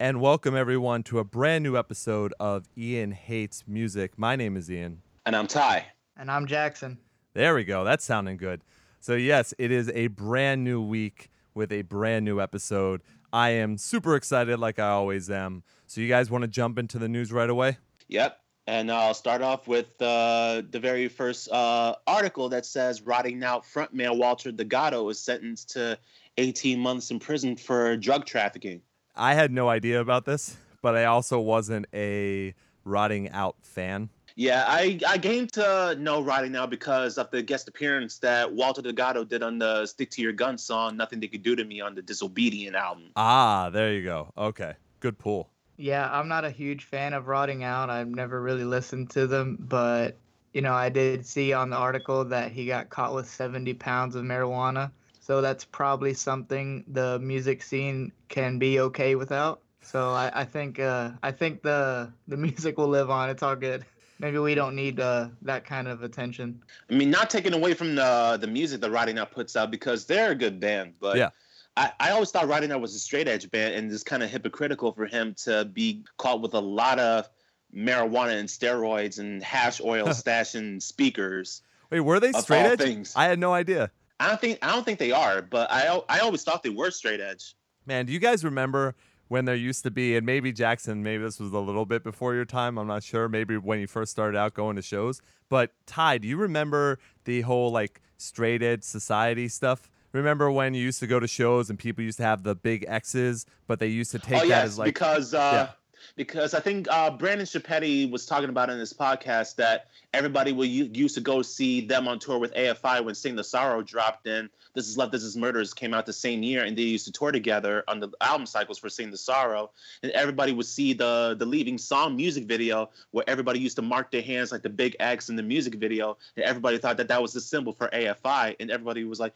and welcome everyone to a brand new episode of Ian Hates Music. My name is Ian. And I'm Ty. And I'm Jackson. There we go. That's sounding good. So, yes, it is a brand new week with a brand new episode. I am super excited, like I always am. So, you guys want to jump into the news right away? Yep. And I'll start off with uh, the very first uh, article that says Rotting Out frontman Walter Delgado is sentenced to 18 months in prison for drug trafficking. I had no idea about this, but I also wasn't a Rotting Out fan. Yeah, I, I came to know Rotting Out because of the guest appearance that Walter Delgado did on the Stick to Your Guns song, Nothing They Could Do to Me on the Disobedient album. Ah, there you go. Okay, good pull. Yeah, I'm not a huge fan of Rotting Out. I've never really listened to them, but you know, I did see on the article that he got caught with 70 pounds of marijuana. So that's probably something the music scene can be okay without. So I, I think uh, I think the the music will live on. It's all good. Maybe we don't need uh, that kind of attention. I mean, not taking away from the the music that Rotting Out puts out because they're a good band, but yeah. I, I always thought Rotting Out was a straight edge band, and it's kind of hypocritical for him to be caught with a lot of marijuana and steroids and hash oil stashing speakers. Wait, were they straight edge? Things. I had no idea. I don't think I don't think they are, but I I always thought they were straight edge. Man, do you guys remember when there used to be, and maybe Jackson, maybe this was a little bit before your time. I'm not sure. Maybe when you first started out going to shows. But Ty, do you remember the whole like straight edge society stuff? Remember when you used to go to shows and people used to have the big X's, but they used to take oh, that as like because uh, yeah because I think uh, Brandon Chapetti was talking about in this podcast that everybody will used to go see them on tour with AFI when Sing the Sorrow dropped in. This is Love, This is Murders came out the same year, and they used to tour together on the album cycles for Sing the Sorrow. And everybody would see the the leaving song music video where everybody used to mark their hands like the big X in the music video, and everybody thought that that was the symbol for AFI, and everybody was like,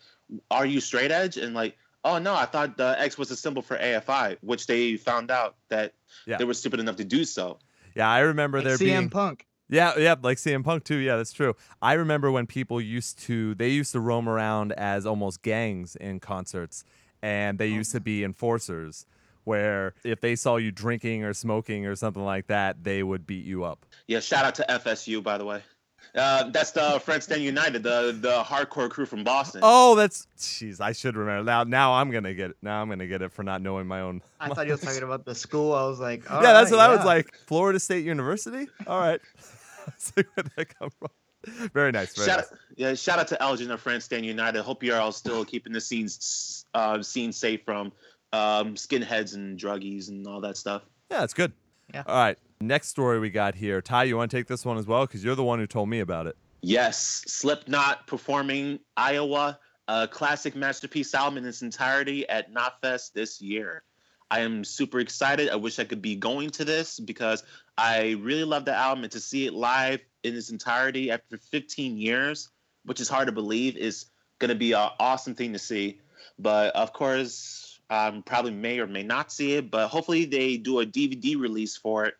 "Are you straight edge?" And like oh no, I thought the X was a symbol for AFI, which they found out that yeah. they were stupid enough to do so. Yeah, I remember like there CM being Punk. Yeah, yeah, like CM Punk too. Yeah, that's true. I remember when people used to they used to roam around as almost gangs in concerts, and they oh, used to be enforcers. Where if they saw you drinking or smoking or something like that, they would beat you up. Yeah, shout out to FSU by the way. Uh, that's the Friends Stand United, the the hardcore crew from Boston. Oh, that's jeez, I should remember. Now now I'm gonna get it. Now I'm gonna get it for not knowing my own. I thought you were talking about the school. I was like, yeah, that's right, what yeah. I was like. Florida State University. All right. See where that come from. Very nice. Very shout nice. Out, yeah, shout out to Elgin of Friends Stand United. Hope you're all still keeping the scenes uh, scene safe from um, skinheads and druggies and all that stuff. Yeah, that's good. Yeah. All right. Next story we got here. Ty, you want to take this one as well? Because you're the one who told me about it. Yes, Slipknot performing Iowa, a classic masterpiece album in its entirety at Knotfest this year. I am super excited. I wish I could be going to this because I really love the album and to see it live in its entirety after 15 years, which is hard to believe, is going to be an awesome thing to see. But of course, um, probably may or may not see it, but hopefully they do a DVD release for it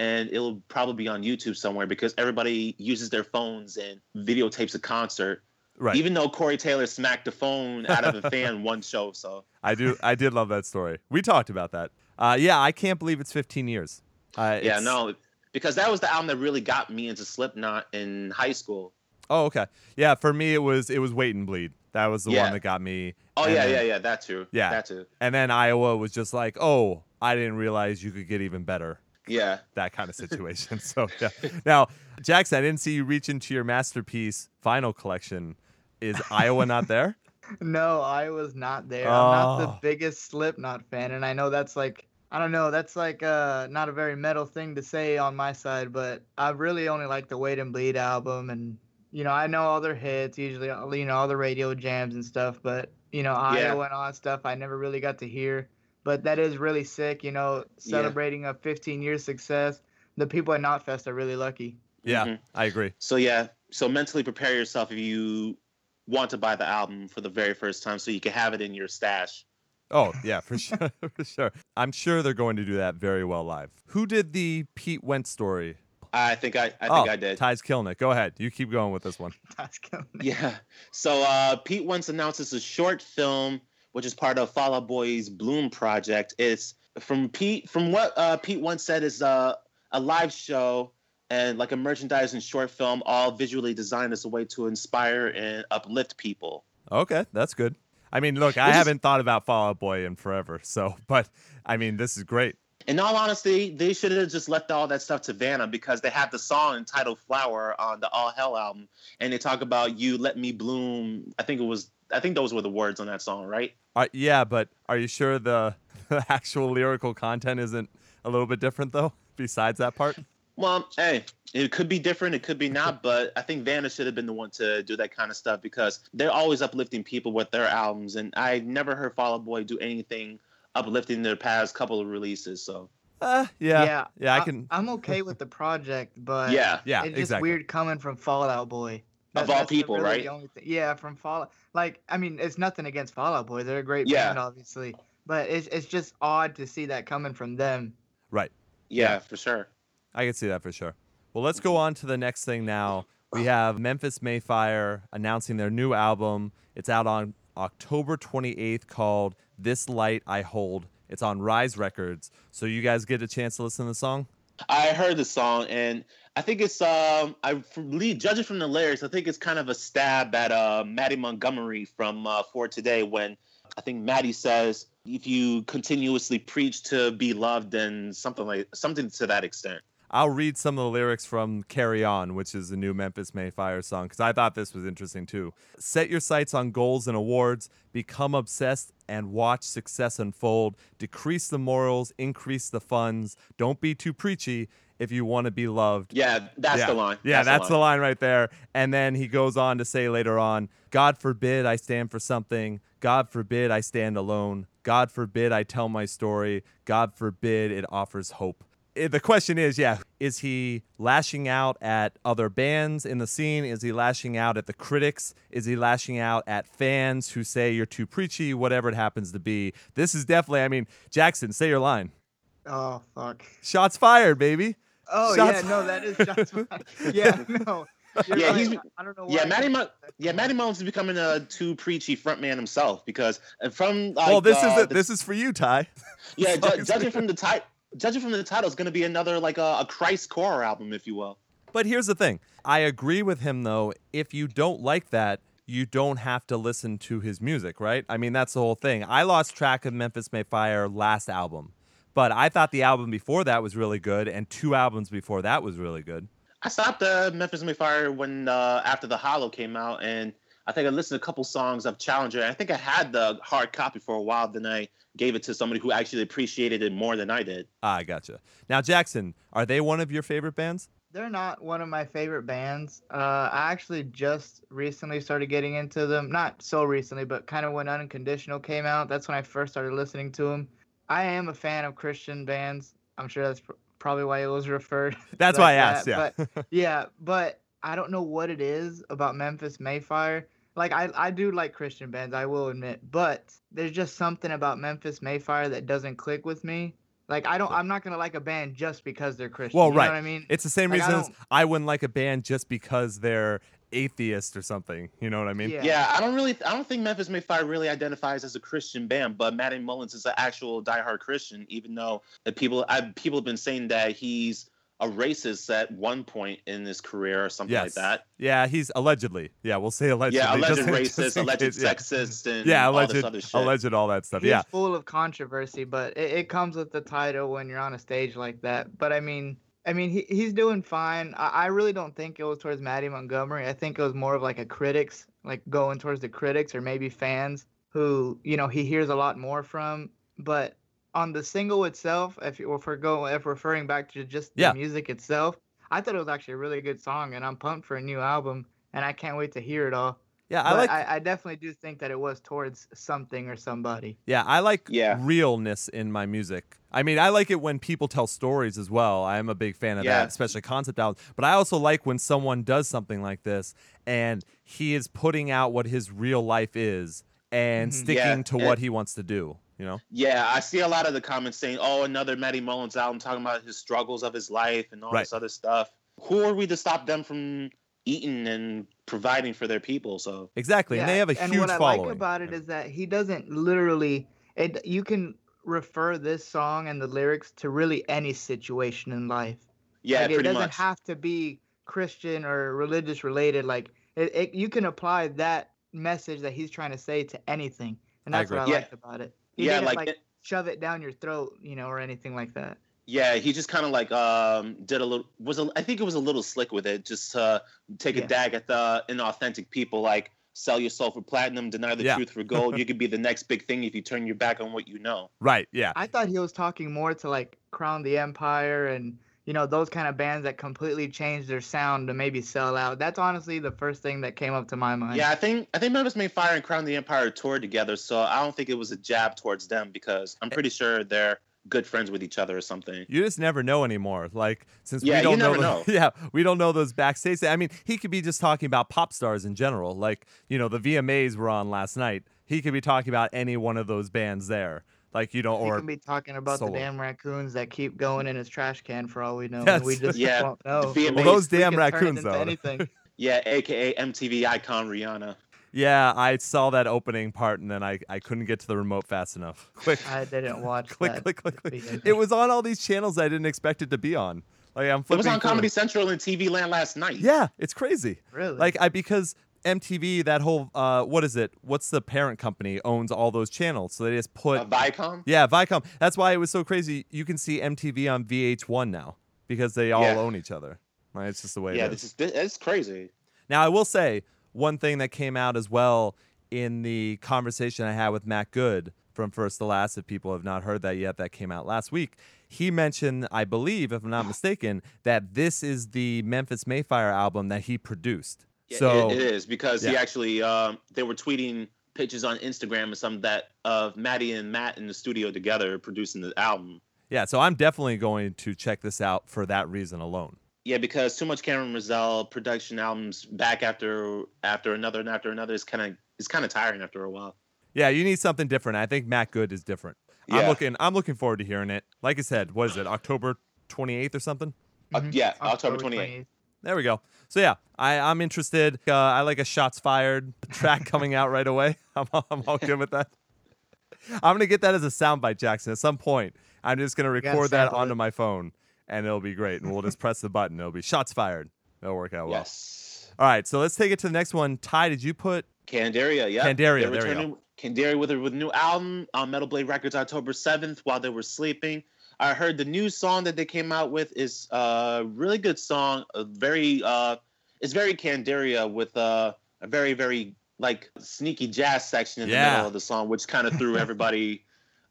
and it'll probably be on YouTube somewhere because everybody uses their phones and videotapes a concert. Right. Even though Corey Taylor smacked the phone out of a fan one show, so I do. I did love that story. We talked about that. Uh, yeah, I can't believe it's 15 years. Uh, yeah, no, because that was the album that really got me into Slipknot in high school. Oh, okay. Yeah, for me it was it was Wait and Bleed. That was the yeah. one that got me. Oh yeah, then, yeah, yeah, that too. Yeah, that too. And then Iowa was just like, oh, I didn't realize you could get even better yeah that kind of situation so yeah now jackson i didn't see you reach into your masterpiece vinyl collection is iowa not there no iowa's not there oh. i'm not the oh. biggest slipknot fan and i know that's like i don't know that's like uh not a very metal thing to say on my side but i really only like the wait and bleed album and you know i know all their hits usually you know all the radio jams and stuff but you know yeah. iowa and all that stuff i never really got to hear but that is really sick. You know, celebrating yeah. a 15 year success. The people at Knotfest are really lucky. Yeah, mm-hmm. I agree. So yeah, so mentally prepare yourself if you want to buy the album for the very first time, so you can have it in your stash. Oh yeah, for sure, for sure. I'm sure they're going to do that very well live. Who did the Pete Wentz story? I think I, I think oh, I did. Ty's killing it. Go ahead. You keep going with this one. Ty's killing it. Yeah. So uh, Pete Wentz announces a short film which is part of Fall Out Boy's Bloom project. It's from Pete, from what uh, Pete once said, is uh, a live show and like a merchandise and short film, all visually designed as a way to inspire and uplift people. Okay, that's good. I mean, look, I haven't thought about Fall Out Boy in forever, so but I mean, this is great. In all honesty, they should have just left all that stuff to Vanna because they have the song entitled "Flower" on the All Hell album, and they talk about "You Let Me Bloom." I think it was. I think those were the words on that song, right? Uh, yeah, but are you sure the, the actual lyrical content isn't a little bit different though? Besides that part, Well, hey, it could be different, it could be not, but I think Vanna should have been the one to do that kind of stuff because they're always uplifting people with their albums, and I never heard Fall Out Boy do anything uplifting their past couple of releases. So uh, yeah, yeah, I can. I'm okay with the project, but yeah, yeah, it's just exactly. weird coming from Fallout Out Boy. Of all people, really right? the only thing- Yeah, from Fallout. Like, I mean, it's nothing against Fallout Boy. They're a great Yeah. band, obviously, but it's it's just odd to see that coming from them. Right. yeah, for sure. I can see that for sure. Well, let's go on to the next thing now. We have Memphis May Fire announcing their new album. It's out on October 28th called This Light I Hold. It's on Rise Records. So you guys get a chance to listen to the song? I heard the song, and I think it's um, I le- judging from the lyrics, I think it's kind of a stab at uh, Mattie Montgomery from uh, For Today when I think Maddie says, "If you continuously preach to be loved," and something like something to that extent. I'll read some of the lyrics from Carry On, which is the new Memphis May Fire song, because I thought this was interesting too. Set your sights on goals and awards, become obsessed and watch success unfold. Decrease the morals, increase the funds. Don't be too preachy if you want to be loved. Yeah, that's yeah. the line. Yeah, that's, the, line. right there. And then he goes on to say later on, God forbid I stand for something. God forbid I stand alone. God forbid I tell my story. God forbid it offers hope. Eh, The question is, yeah, is he lashing out at other bands in the scene? Is he lashing out at the critics? Is he lashing out at fans who say you're too preachy, whatever it happens to be? This is definitely, I mean, Jackson, say your line. Oh fuck. Shots fired, baby. Oh Shots yeah, no, that is shots fired. Yeah, no. You're Yeah, right. he's- I don't know. Yeah, why. Matty Mo- yeah, Matty Mullins is becoming a too preachy frontman himself because from like, well, this uh, is the- it. This is for you, Ty. yeah, ju- judging from the title, judging from the title, it's going to be another like a, a Christ core album, if you will. But here's the thing. I agree with him though. If you don't like that, you don't have to listen to his music, right? I mean, that's the whole thing. I lost track of Memphis May Fire last album, but I thought the album before that was really good, and two albums before that was really good. I stopped uh, Memphis May Fire when uh, after the Hollow came out, and I think I listened to a couple songs of Challenger. I think I had the hard copy for a while. Then I gave it to somebody who actually appreciated it more than I did. Ah, I gotcha. Now, Jackson, are they one of your favorite bands? They're not one of my favorite bands. Uh, I actually just recently started getting into them. Not so recently, but kind of when Unconditional came out. That's when I first started listening to them. I am a fan of Christian bands. I'm sure that's pr- probably why it was referred. That's like why I asked. that, Yeah. But yeah, but I don't know what it is about Memphis May Fire. Like I, I do like Christian bands, I will admit, but there's just something about Memphis May Fire that doesn't click with me. Like I don't, I'm not gonna like a band just because they're Christian. Well, you know right. what I mean? it's the same Like, I reason as I wouldn't like a band just because they're atheist or something. You know what I mean? Yeah. Yeah, I don't really, I don't think Memphis May Fire really identifies as a Christian band, but Matty Mullins is an actual diehard Christian, even though the people, I, people have been saying that he's a racist at one point in his career or something like that. Yeah, he's allegedly. Yeah, we'll say allegedly. Yeah, alleged just- racist, just alleged case- yeah. sexist, and Yeah, all alleged, this other shit. alleged, all that stuff. He's Yeah, full of controversy, but it, it comes with the title when you're on a stage like that. But I mean, I mean, he, he's doing fine. I, I really don't think it was towards Mattie Montgomery. I think it was more of like a critics, like going towards the critics or maybe fans who you know he hears a lot more from. But on the single itself, if, you- if we're going, if referring back to just the Yeah. music itself, I thought it was actually a really good song, and I'm pumped for a new album, and I can't wait to hear it all. yeah. I But like. I, I definitely do think that it was towards something or somebody. Yeah, I like Yeah. realness in my music. I mean, I like it when people tell stories as well. I am a big fan of Yeah. that, especially concept albums. But I also like when someone does something like this and he is putting out what his real life is and Mhm. sticking Yeah, to and- what he wants to do. You know? Yeah, I see a lot of the comments saying, "Oh, another Matty Mullins album talking about his struggles of his life and all Right. this other stuff." Who are we to stop them from eating and providing for their people? So Exactly. and they have a and huge what I following. like about it is that he doesn't literally. It you can refer this song and the lyrics to really any situation in life. Yeah, like, it doesn't much. have to be Christian or religious related. Like it, it, you can apply that message that he's trying to say to anything, and I that's what I agree. Yeah. liked about it. He yeah, didn't like, like, it- shove it down your throat, you know, or anything like that. yeah, he just kind of like um did a little was a, I think it was a little slick with it, just to take a Yeah. dag at the inauthentic people like sell yourself for platinum, deny the Yeah. truth for gold. you could be the next big thing if you turn your back on what you know. Right. Yeah. I thought he was talking more to like Crown the Empire and you know those kind of bands that completely changed their sound to maybe sell out. That's honestly the first thing that came up to my mind. Yeah, I think I think Memphis May Fire and Crown the Empire toured together, so I don't think it was a jab towards them because I'm pretty sure they're good friends with each other or something. You just never know anymore. Like since Yeah, we don't never know, the- yeah, we don't know those backstage. I mean, he could be just talking about pop stars in general. Like you know, the VMAs were on last night. He could be talking about any one of those bands there. Like you know, he or can be talking about solo. the damn raccoons that keep going in his trash can for all we know. Yes. and we just Yeah, won't know. Well, those damn can turn it raccoons, though. Anything. Yeah, aka MTV icon Rihanna. yeah, I saw that opening part and then I I couldn't get to the remote fast enough. Quick, I didn't watch click, that. click, click, click. It was on all these channels I didn't expect it to be on. Like I'm flipping. It was on through. Comedy Central and TV Land last night. Yeah, it's crazy. Really? Like I because MTV that whole uh what is it? What's the parent company owns all those channels? So they just put Uh, Viacom. Yeah, Viacom. That's why it was so crazy. You can see MTV on VH1 now because they all Yeah. own each other. Right? It's just the way Yeah, it this is. is this, it's crazy. Now I will say one thing that came out as well in the conversation I had with Matt Good from First to Last. If people have not heard that yet, that came out last week. He mentioned, I believe, if I'm not mistaken, that this is the Memphis May Fire album that he produced. Yeah, so it, it is because he actually um, they were tweeting pictures on Instagram and some that of Matty and Matt in the studio together producing the album. yeah, so I'm definitely going to check this out for that reason alone. Yeah, because too much Cameron Mizell production albums back after after another and after another is kind of is kind of tiring after a while. Yeah, you need something different. I think Matt Good is different. Yeah. I'm looking. I'm looking forward to hearing it. Like I said, what is it? October 28th or something? Uh, Mhm. yeah, October 28th. There we go. So yeah, I, I'm interested. Uh, I like a shots fired track coming out right away. I'm, all- I'm all good with that. I'm gonna get that as a soundbite, Jackson. At some point, I'm just gonna record that onto it. my phone, and it'll be great. And we'll just press the button. It'll be shots fired. It'll work out well. Yes. All right, so let's take it to the next one. Ty, did you put? Candiria, yeah. Candiria, They're there we returning- Candiria with a with new album on Metal Blade Records October 7th while they were sleeping. I heard the new song that they came out with is a really good song. A very uh it's very Candiria with uh, a very, very like sneaky jazz section in the Yeah. middle of the song, which kind of threw everybody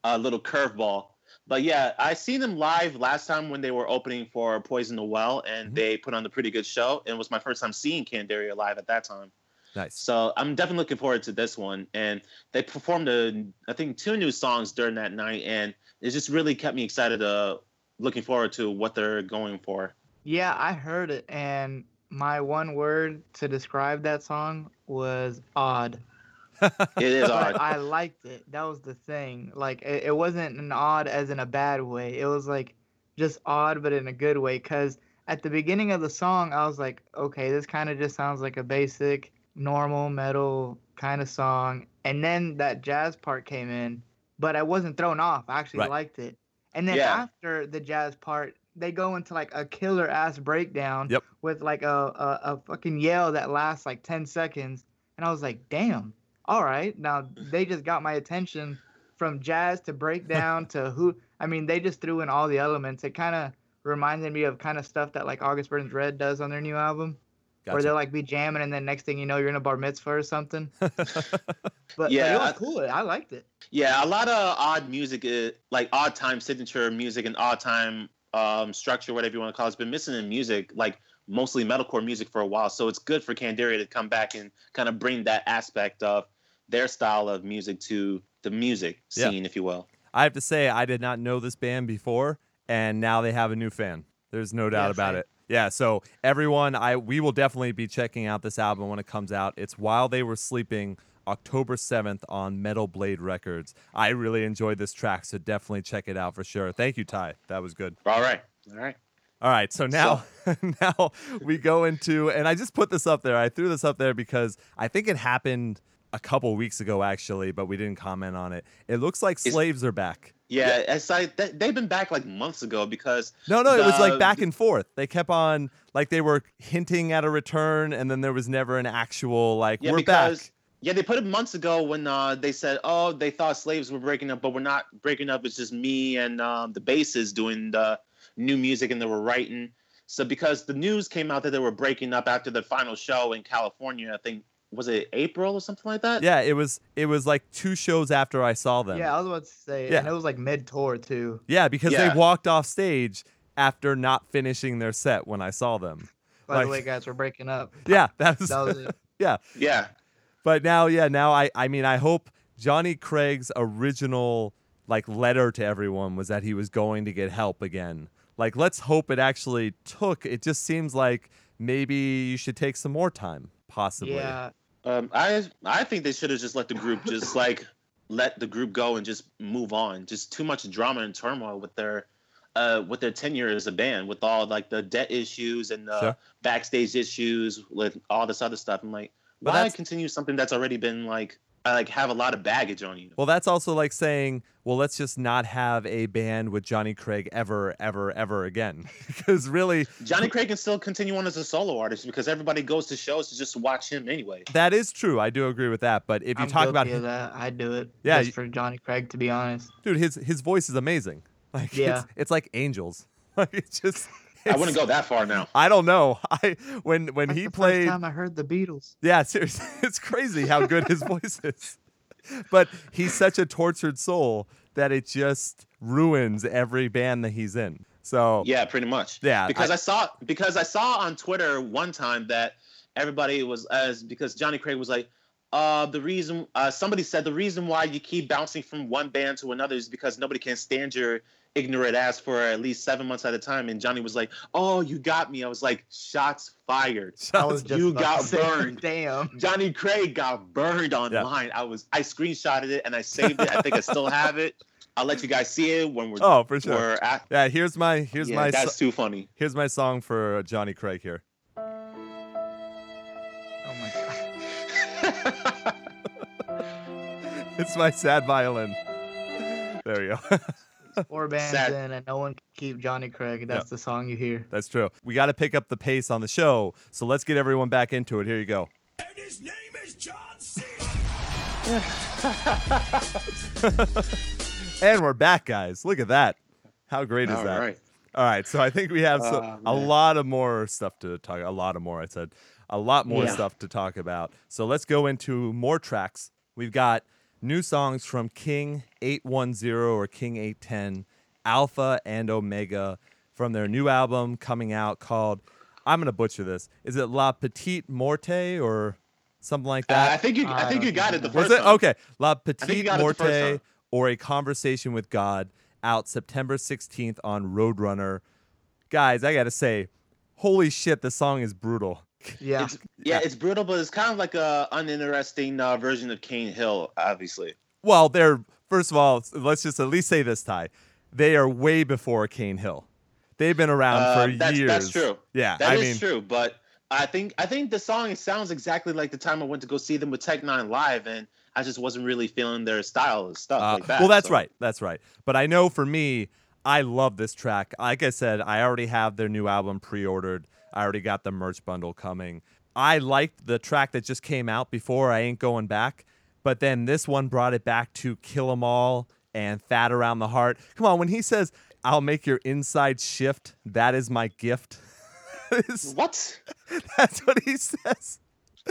a little curveball. But yeah, I seen them live last time when they were opening for Poison the Well, and Mhm. they put on a pretty good show. And it was my first time seeing Candiria live at that time. Nice. So I'm definitely looking forward to this one. And they performed, a, I think, two new songs during that night, and it just really kept me excited. Uh, looking forward to what they're going for. Yeah, I heard it, and my one word to describe that song was odd. It is odd. I liked it. That was the thing. Like it, it wasn't an odd as in a bad way. It was like just odd, but in a good way. Cause at the beginning of the song, I was like, okay, this kind of just sounds like a basic, normal metal kind of song. And then that jazz part came in, but I wasn't thrown off. I actually Right. liked it. And then Yeah. after the jazz part, they go into like a killer ass breakdown Yep. with like a, a, a fucking yell that lasts like 10 seconds. And I was like, damn, all right. Now they just got my attention from jazz to breakdown to who. I mean, they just threw in all the elements. It kind of reminded me of kind of stuff that like August Burns Red does on their new album, where Gotcha. they'll like be jamming and then next thing you know, you're in a bar mitzvah or something. But, Yeah, but it was cool. I liked it. Yeah, a lot of odd music, uh, like odd time signature music and odd time um, structure, whatever you want to call it, has been missing in music, like mostly metalcore music for a while. So it's good for Candiria to come back and kind of bring that aspect of their style of music to the music Yeah. scene, if you will. I have to say, I did not know this band before, and now they have a new fan. There's no doubt Yeah, about same. it. Yeah, so everyone, I we will definitely be checking out this album when it comes out. It's While They Were Sleeping, October 7th on Metal Blade Records. I really enjoyed this track, so definitely check it out for sure. Thank you, Ty. That was good. All right. All right. All right, so now now we go into and I just put this up there. I threw this up there because I think it happened a couple weeks ago actually, but we didn't comment on it. It looks like Is- slaves are back. Yeah, it's like th- they've been back like months ago because No, no, it was like back and forth. They kept on like they were hinting at a return, and then there was never an actual like yeah we're because back. yeah they put it months ago when uh, they said oh they thought slaves were breaking up but we're not breaking up it's just me and um, the basses doing the new music and they were writing so because the news came out that they were breaking up after the final show in California I think was it April or something like that Yeah, it was it was like two shows after I saw them. Yeah, I was about to say, Yeah. and it was like mid tour too. Yeah, because Yeah. they walked off stage after not finishing their set when I saw them. By Like- the way, guys, we're breaking up. Yeah, that was, That was it. yeah. yeah But now, yeah, now I I mean I hope Johnny Craig's original like letter to everyone was that he was going to get help again. Like let's hope it actually took. It just seems like maybe you should take some more time, possibly. Yeah, um, I I think they should have just let the group just like let the group go and just move on just too much drama and turmoil with their uh, with their tenure as a band, with all like the debt issues and the Sure. backstage issues, with all this other stuff. I'm like, But why continue something that's already been like, uh, like have a lot of baggage on you? Well, that's also like saying, well, let's just not have a band with Johnny Craig ever, ever, ever again. because really, Johnny Craig can still continue on as a solo artist because everybody goes to shows to just watch him anyway. that is true. I do agree with that. But if you I'm talk about, guilty that. I'd do it. Yeah, just for Johnny Craig, to be honest. dude, his his voice is amazing. Like, Yeah. it's, it's like angels. Like, it's just. I wouldn't go that far now. I don't know. I when when That's he the played. First time I heard the Beatles. Yeah, seriously, it's crazy how good his voice is. But he's such a tortured soul that it just ruins every band that he's in. So Yeah, pretty much. Yeah, because I- I, saw because I saw on Twitter one time that everybody was as because Johnny Craig was like, uh, the reason uh, somebody said the reason why you keep bouncing from one band to another is because nobody can stand your ignorant ass for at least seven months at a time. And Johnny was like, "Oh, you got me." I was like, "Shots fired." I was just You got burned. Damn. Johnny Craig got burned online. I was I screenshotted it and I saved it. I think I still have it. I'll let you guys see it when we're Oh, for sure. we're at. Yeah, here's my here's yeah, my that's so- too funny. here's my song for uh, Johnny Craig here. Oh my god. It's my sad violin. There you go. Four bands Sad. in, and no one can keep Johnny Craig. That's the song you hear. That's true. We got to pick up the pace on the show. So let's get everyone back into it. Here you go. And his name is John C. And we're back, guys. Look at that. How great is All that? right. All right, so I think we have so, Oh, a lot of more stuff to talk. A lot of more, I said, a lot more Yeah. stuff to talk about. So let's go into more tracks. We've got new songs from King Eight One Zero or King Eight Ten, Alpha and Omega, from their new album coming out called. I'm gonna butcher this. Is it La Petite Morte or something like Uh, I that? think you. I I think you got it the Was first it time. okay? La Petite got it the first Morte or a Conversation with God out September 16th on Roadrunner. Guys, I gotta say, holy shit, the song is brutal. Yeah. It's, yeah, it's brutal, but it's kind of like a uninteresting uh, version of Cane Hill, obviously. Well, they're first of all, let's just at least say this, Ty. They are way before Cane Hill. They've been around Uh, for that's- years. that's true. Yeah, That I is mean, true, but I think I think the song sounds exactly like the time I went to go see them with Tech Nine live, and I just wasn't really feeling their style and stuff Uh, like that. well, that's so- right. That's right. But I know for me, I love this track. Like I said, I already have their new album pre-ordered. I already got the merch bundle coming. I liked the track that just came out before. I ain't going back. But then this one brought it back to Kill 'Em All and Fat Around the Heart. Come on, when he says, "I'll make your inside shift," that is my gift. What? that's what he says.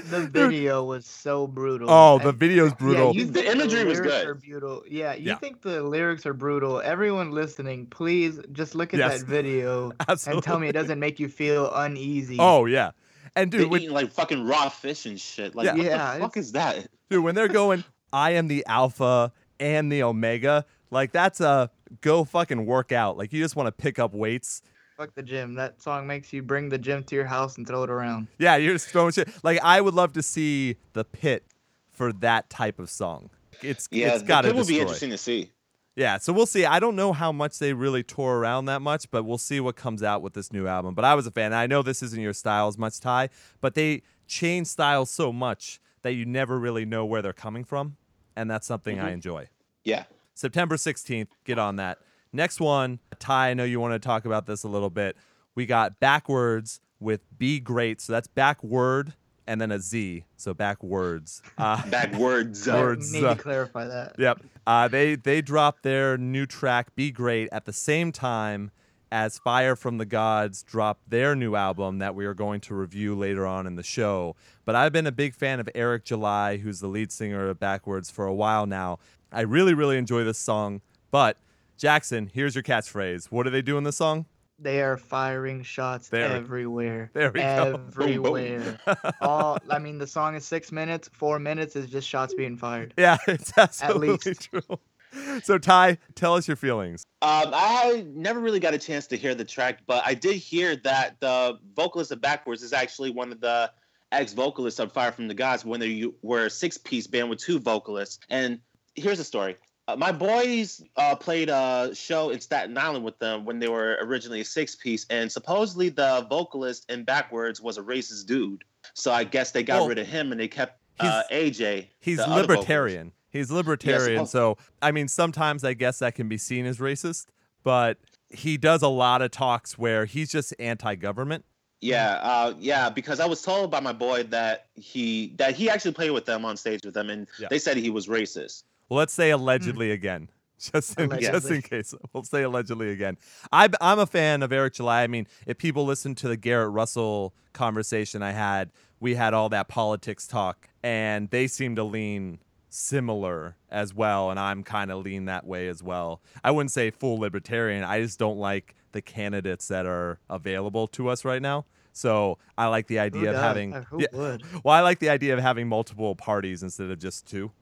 The video was so brutal. Oh, the And- video's brutal. Yeah, you The think imagery was lyrics good. Are beautiful. Yeah, you Yeah. think the lyrics are brutal. Everyone listening, please just look at Yes. that video and tell me it doesn't make you feel uneasy. Oh yeah, and dude, when, eating like fucking raw fish and shit. Like, Yeah. what Yeah, the fuck is that? dude, when they're going, I am the alpha and the omega. Like that's a go fucking work out. Like you just want to pick up weights. Fuck the gym. That song makes you bring the gym to your house and throw it around. Yeah, you're just throwing shit. Like I would love to see the pit for that type of song. It's Yeah, it's got to it would be interesting to see. Yeah, so we'll see. I don't know how much they really tore around that much, but we'll see what comes out with this new album. But I was a fan. I know this isn't your style as much, Ty, but they change styles so much that you never really know where they're coming from, and that's something I Mhm. enjoy. Yeah. September 16th. Get on that. Next one, Ty, I know you want to talk about this a little bit. We got Backwordz with Be Great. So that's backward and then a Z. So backwards. Uh, Backwards. Words. Need uh, to clarify that. Yep. Uh, they they dropped their new track "Be Great" at the same time as Fire from the Gods dropped their new album that we are going to review later on in the show. But I've been a big fan of Eric July, who's the lead singer of Backwordz, for a while now. I really really enjoy this song. But Jackson, here's your catchphrase. What do they do in the song? They are firing shots There we- everywhere. there we go. Boom, boom. Everywhere. All I mean, the song is six minutes. Four minutes is just shots being fired. Yeah, it's absolutely least. true. So Ty, tell us your feelings. Um, I never really got a chance to hear the track, but I did hear that the vocalist of Backwordz is actually one of the ex-vocalists of Fire from the Gods when they were a six-piece band with two vocalists. And here's the story. Uh, my boys uh, played a show in Staten Island with them when they were originally a six-piece, and supposedly the vocalist in Backwordz was a racist dude. So I guess they got Well, rid of him and they kept uh, AJ. He's other vocalist. libertarian. He's libertarian. Yes, so, I mean, sometimes I guess that can be seen as racist, but he does a lot of talks where he's just anti government. Yeah, uh, yeah, because I was told by my boy that he that he actually played with them on stage with them, and Yeah. they said he was racist. Let's say allegedly again. Just in, just in case. We'll say allegedly again. I, I'm a fan of Eric July. I mean, if people listen to the Garrett Russell conversation I had, we had all that politics talk, and they seem to lean similar as well. And I'm kind of lean that way as well. I wouldn't say full libertarian. I just don't like the candidates that are available to us right now. So I like the idea of having. Uh, Who Yeah. would? Well, I like the idea of having multiple parties instead of just two.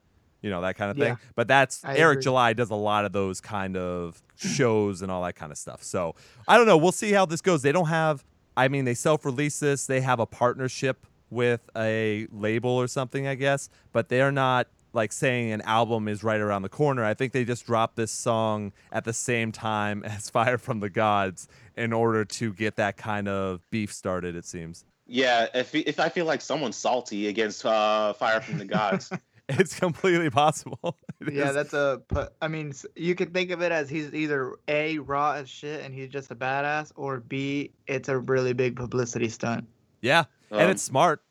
You know, that kind of thing. Yeah, but that's I Eric agree. July does a lot of those kind of shows and all that kind of stuff. So I don't know. We'll see how this goes. They don't have, I mean, they self release this, they have a partnership with a label or something, I guess, but they're not like saying an album is right around the corner. I think they just dropped this song at the same time as Fire from the Gods in order to get that kind of beef started, it seems. Yeah, if if I feel like someone's salty against uh, Fire from the Gods, It's completely possible. It Yeah, is. that's a. I mean, you could think of it as he's either a raw as shit and he's just a badass, or b it's a really big publicity stunt. yeah. and Um, it's smart.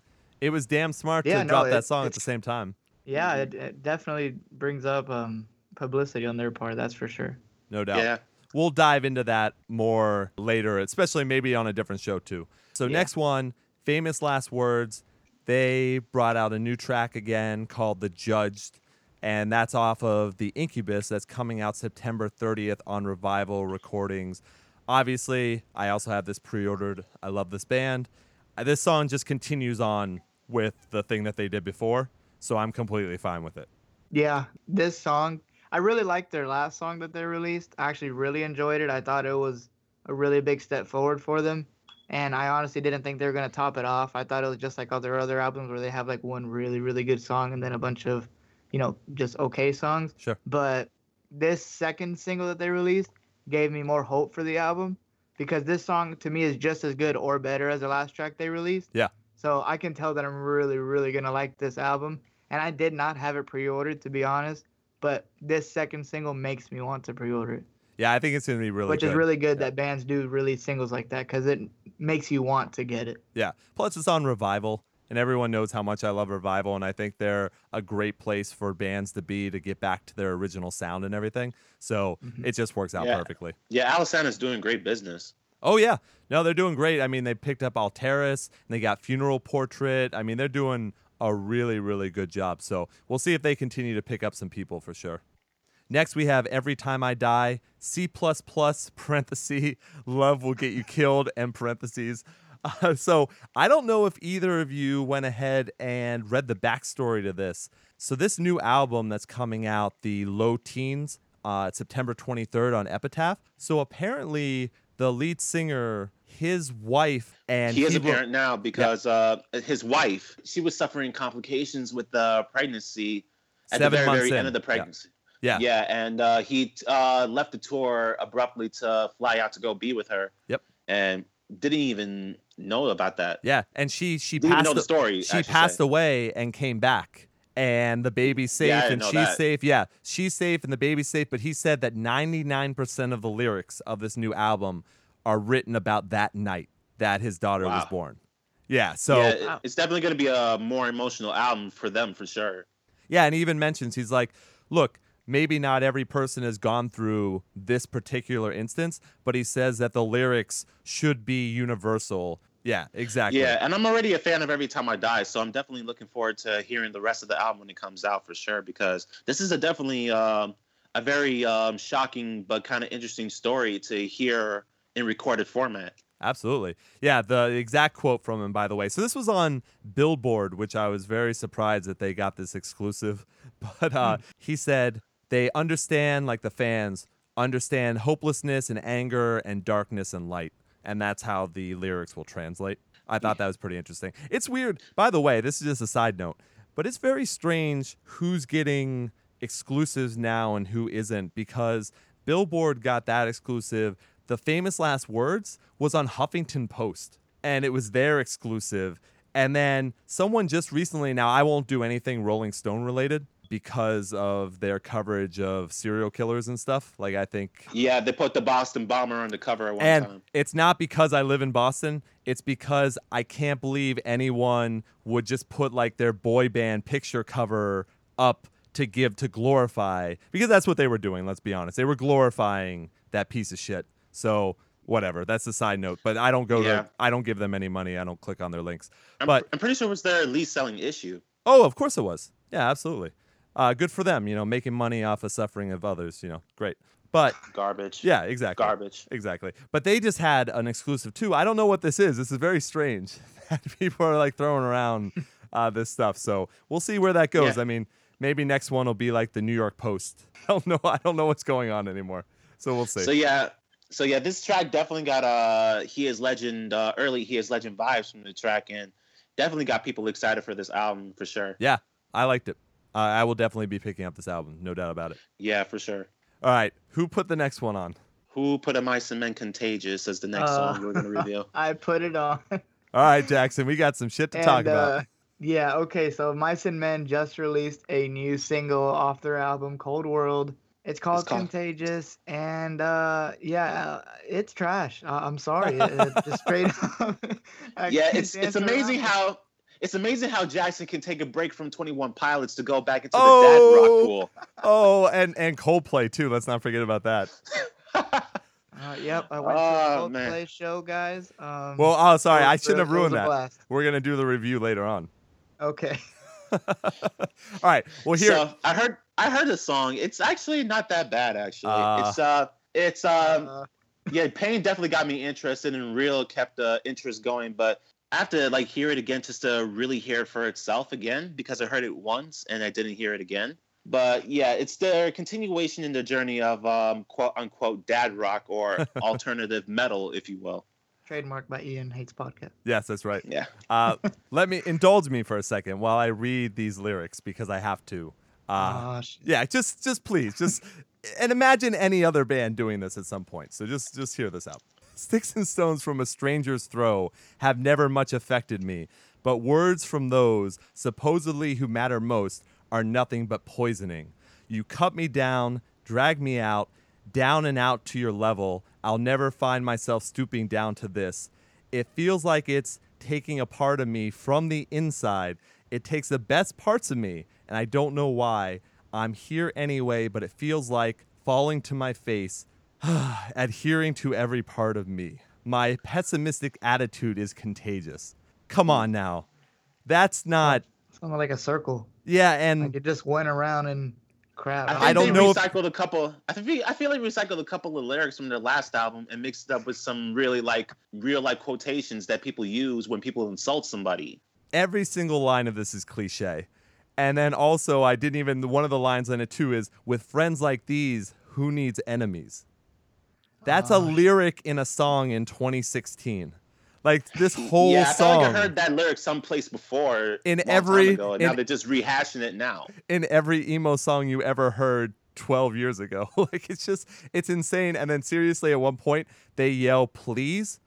It was damn smart Yeah, to no, drop that song at the same time. Yeah, Mm-hmm. it, it definitely brings up um publicity on their part. That's for sure. No doubt. yeah, We'll dive into that more later, especially maybe on a different show too. So Yeah. next one, famous last words. They brought out a new track again called "The Judged," and that's off of the Incubus. That's coming out September 30th on Revival Recordings. Obviously, I also have this pre-ordered. I love this band. Uh, This song just continues on with the thing that they did before, so I'm completely fine with it. Yeah, this song, I really liked their last song that they released. I actually really enjoyed it. I thought it was a really big step forward for them. And I honestly didn't think they were going to top it off. I thought it was just like all their other albums where they have like one really, really good song and then a bunch of, you know, just okay songs. Sure. But this second single that they released gave me more hope for the album because this song to me is just as good or better as the last track they released. Yeah. So I can tell that I'm really, really gonna like this album. And I did not have it pre-ordered to be honest, but this second single makes me want to pre-order it, Yeah, I think it's gonna be really which good. is really good that bands do release singles like that because it makes you want to get it. Yeah. Plus, it's on Revival, and everyone knows how much I love Revival, and I think they're a great place for bands to be to get back to their original sound and everything. So Mhm. it just works out Yeah. perfectly. yeah, Alesana's doing great business. Oh yeah, no, they're doing great. I mean, they picked up Alteris, and they got Funeral Portrait. I mean, they're doing a really, really good job. So we'll see if they continue to pick up some people for sure. Next, we have Every Time I Die, C plus plus parenthesis, love will get you killed, and parentheses. Uh, so I don't know if either of you went ahead and read the backstory to this. So this new album that's coming out, the Low Teens, uh, September 23rd on Epitaph. So apparently, the lead singer, his wife, and he is a parent now because uh, his wife, she was suffering complications with the pregnancy at Seven the very, very end of the Yeah. pregnancy. Yeah. Yeah, and uh, he uh, left the tour abruptly to fly out to go be with her. Yep. And didn't even know about that. Yeah, and she she Didn't passed know the a- story. she passed say. away and came back and the baby's safe Yeah, and she's that. safe. Yeah, she's safe and the baby's safe. But he said that 99% of the lyrics of this new album are written about that night that his daughter was born. Yeah, so yeah, it's definitely going to be a more emotional album for them for sure. Yeah, and he even mentions he's like, look, maybe not every person has gone through this particular instance, but he says that the lyrics should be universal. Yeah, exactly. Yeah, and I'm already a fan of Every Time I Die, so I'm definitely looking forward to hearing the rest of the album when it comes out for sure. Because this is a definitely um, a very um, shocking but kind of interesting story to hear in recorded format. Absolutely. Yeah, the exact quote from him, by the way. So this was on Billboard, which I was very surprised that they got this exclusive. But uh, he said they understand, like the fans, understand hopelessness and anger and darkness and light. And that's how the lyrics will translate. I thought that was pretty interesting. It's weird. By the way, this is just a side note, but it's very strange who's getting exclusives now and who isn't because Billboard got that exclusive. The famous last words was on Huffington Post and it was their exclusive. And then someone just recently, now I won't do anything Rolling Stone related because of their coverage of serial killers and stuff. Like, I think Yeah, they put the Boston Bomber on the cover at one and time. it's not because I live in Boston. It's because I can't believe anyone would just put like their boy band picture cover up to give to glorify because that's what they were doing. Let's be honest. They were glorifying that piece of shit. So whatever. That's a side note. But I don't go Yeah. to. I don't give them any money. I don't click on their links. I'm, but I'm pretty sure it was their least selling issue. oh, of course it was. Yeah, absolutely. Uh, good for them. You know, making money off of suffering of others. You know, great. But Garbage. yeah, exactly. Garbage. Exactly. But they just had an exclusive too. I don't know what this is. This is very strange that people are like throwing around uh, this stuff. So we'll see where that goes. Yeah. I mean, maybe next one will be like the New York Post. I don't know. I don't know what's going on anymore. So we'll see. So yeah, so yeah, this track definitely got uh he is legend uh early he is legend vibes from the track and definitely got people excited for this album for sure. yeah, I liked it. Uh, I will definitely be picking up this album. No doubt about it. Yeah, for sure. All right. Who put the next one on? Who put a mice and men contagious as the next Uh, song we're gonna reveal? I put it on. All right, Jackson. We got some shit to talk about. uh, yeah, okay, so Mice and Men just released a new single off their album, Cold World. It's called called- Contagious, and uh, yeah, uh, it's trash. Uh, I'm sorry, it, it just straight up. Yeah, it's it's amazing around how it's amazing how Jackson can take a break from Twenty One Pilots to go back into the Oh. dad rock pool. oh, and and Coldplay too. Let's not forget about that. Uh, yep, I went Oh, to a. Coldplay show, guys. Um, Well, oh, sorry. it I shouldn't uh, have ruined that. blast. We're gonna do the review later on. Okay. All right. Well, here. So I heard I heard the song. It's actually not that bad actually. Uh. it's uh it's um Uh, yeah, Pain definitely got me interested and real kept the interest going, but I have to like hear it again just to really hear it for itself again because I heard it once and I didn't hear it again. But yeah, it's their continuation in the journey of um quote unquote dad rock or alternative metal, if you will. trademarked by Ian Hates Podcast. yes, that's right. Yeah. Uh, let me indulge me for a second while I read these lyrics because I have to. Uh, Oh, yeah, just just please, just and imagine any other band doing this at some point. So just just hear this out. Sticks and stones from a stranger's throw have never much affected me, but words from those supposedly who matter most are nothing but poisoning. You cut me down, drag me out, down and out to your level. I'll never find myself stooping down to this. It feels like it's taking a part of me from the inside. It takes the best parts of me, and I don't know why. I'm here anyway, but it feels like falling to my face, adhering to every part of me. My pessimistic attitude is contagious. Come on now. That's not. Something like a circle. Yeah, and Like it just went around and crap. I, think I don't they know if- recycled a couple. I think I feel like recycled a couple of lyrics from their last album and mixed it up with some really like real like quotations that people use when people insult somebody. every single line of this is cliche. And then also, I didn't even, one of the lines in it too is, with friends like these, who needs enemies? That's a lyric in a song in 2016. Like this whole yeah, I song like I heard that lyric someplace before In a long time every- ago, and now they're just rehashing it now. in every emo song you ever heard 12 years ago. like it's just, it's insane. And then seriously, at one point, they yell, please.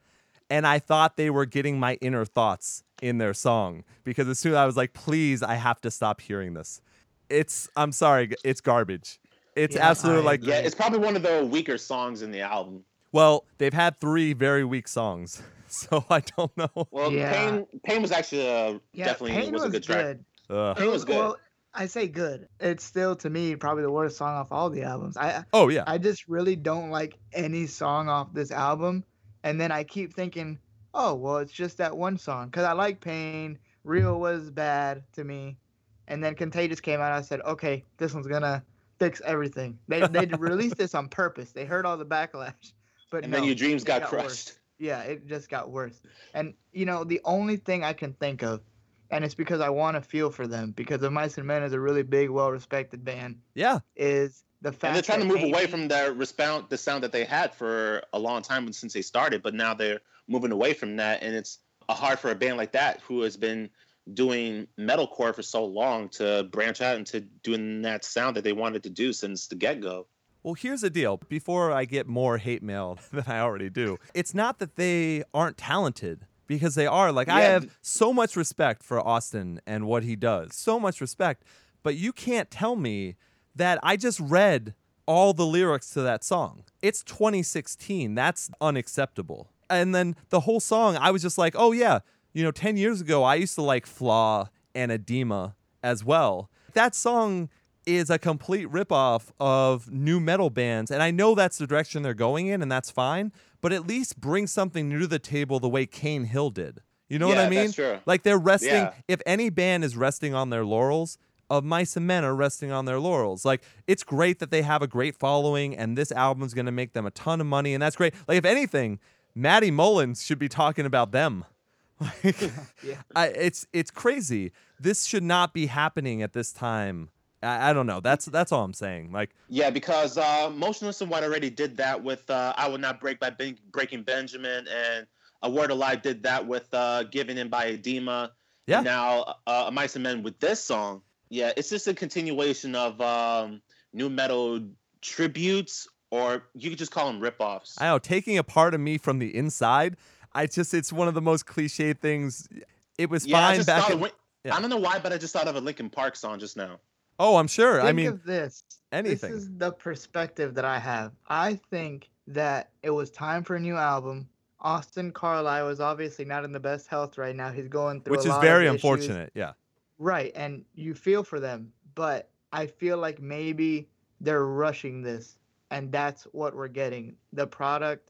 And I thought they were getting my inner thoughts in their song because as soon as I was like, please, I have to stop hearing this. It's I'm sorry, it's garbage. It's Yeah, absolutely I like Yeah, it's probably one of the weaker songs in the album. well, they've had three very weak songs, so I don't know. Well, Yeah. Pain Pain was actually uh, Yeah, definitely Pain was, a good track. Ugh. Pain was good. Well, I say good. It's still to me probably the worst song off all the albums. I Oh yeah, I just really don't like any song off this album. And then I keep thinking, oh well, it's just that one song because I like Pain. Real was bad to me, and then Contagious came out. I said, okay, this one's gonna fix everything. They they released this on purpose. They heard all the backlash, but And no, then your dreams got, got crushed. worse. Yeah, it just got worse. And you know, the only thing I can think of, and it's because I want to feel for them because the Mice and Men is a really big, well-respected band, yeah. is the fact And they're trying to move away from their respound the sound that they had for a long time since they started, but now they're moving away from that, and it's uh, hard for a band like that who has been doing metalcore for so long to branch out into doing that sound that they wanted to do since the get go. Well, here's the deal. Before I get more hate mail than I already do, it's not that they aren't talented because they are. Like, I have so much respect for Austin and what he does. So much respect. But you can't tell me that I just read all the lyrics to that song. It's 2016. That's unacceptable. And then the whole song, I was just like, oh, yeah, you know, 10 years ago, I used to like Flaw and Adema as well. That song is a complete ripoff of new metal bands. And I know that's the direction they're going in, and that's fine, but at least bring something new to the table the way Kane Hill did. You know what I mean? that's true. Like they're resting, Yeah. if any band is resting on their laurels, of Mice and Men are resting on their laurels. Like it's great that they have a great following, and this album's gonna make them a ton of money, and that's great. Like if anything, Matty Mullins should be talking about them. Like, Yeah. I, it's it's crazy. This should not be happening at this time. I, I don't know. That's that's all I'm saying. Like Yeah, because uh, Motionless in White already did that with uh, "I Will Not Break" by ben- Breaking Benjamin, and "A Word Alive" did that with uh, "Given In" by Adema. Yeah. And now, uh, "Mice and Men" with this song. Yeah, it's just a continuation of um, new metal tributes, or you could just call them ripoffs. I know, taking a part of me from the inside. I just it's one of the most cliche things. It was yeah, fine just back. in- of Win- yeah. I don't know why, but I just thought of a Linkin Park song just now. oh, I'm sure. I mean, of this. anything. This is the perspective that I have. I think that it was time for a new album. Austin Carlisle was obviously not in the best health right now. He's going through which a is lot very of unfortunate. Yeah. Right, and you feel for them, but I feel like maybe they're rushing this, and that's what we're getting. The product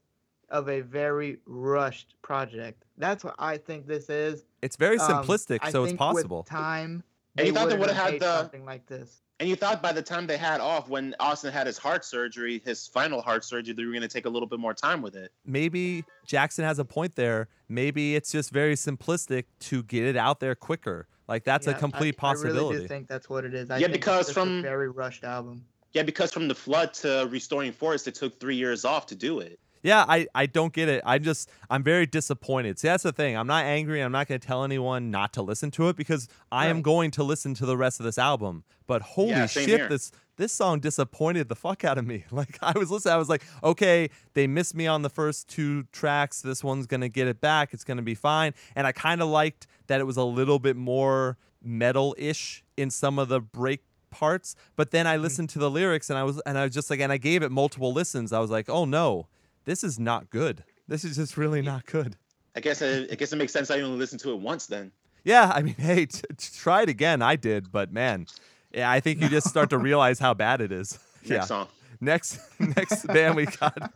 of a very rushed project. That's what I think this is. It's very Um, simplistic, I so it's possible. With time, And you thought they wouldn't would've had the- something like this. And you thought by the time they had off, when Austin had his heart surgery, his final heart surgery, they were going to take a little bit more time with it. Maybe Jackson has a point there. Maybe it's just very simplistic to get it out there quicker. Like that's Yeah, a complete I, I really do think that's what it is. I Yeah, think because just from- a very rushed album. Yeah, because from the flood to Restoring Force, it took three years off to do it. Yeah, I, I don't get it. I'm just I'm very disappointed. See, that's the thing. I'm not angry. I'm not going to tell anyone not to listen to it because I am going to listen to the rest of this album. But holy Yeah, shit, here. this this song disappointed the fuck out of me. Like I was listening, I was like, okay, they missed me on the first two tracks. This one's gonna get it back. It's gonna be fine. And I kind of liked that it was a little bit more metal-ish in some of the break parts. But then I Hmm. listened to the lyrics and I was and I was just like, and I gave it multiple listens. I was like, oh no, this is not good. This is just really not good. I guess it, I guess it makes sense. I only listened to it once then. Yeah, I mean, hey, t- t- try it again. I did, but man, yeah, I think you just start to realize how bad it is. Next yeah. song. Next, next band we got.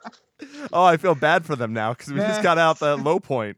Oh, I feel bad for them now because we just got out the low point.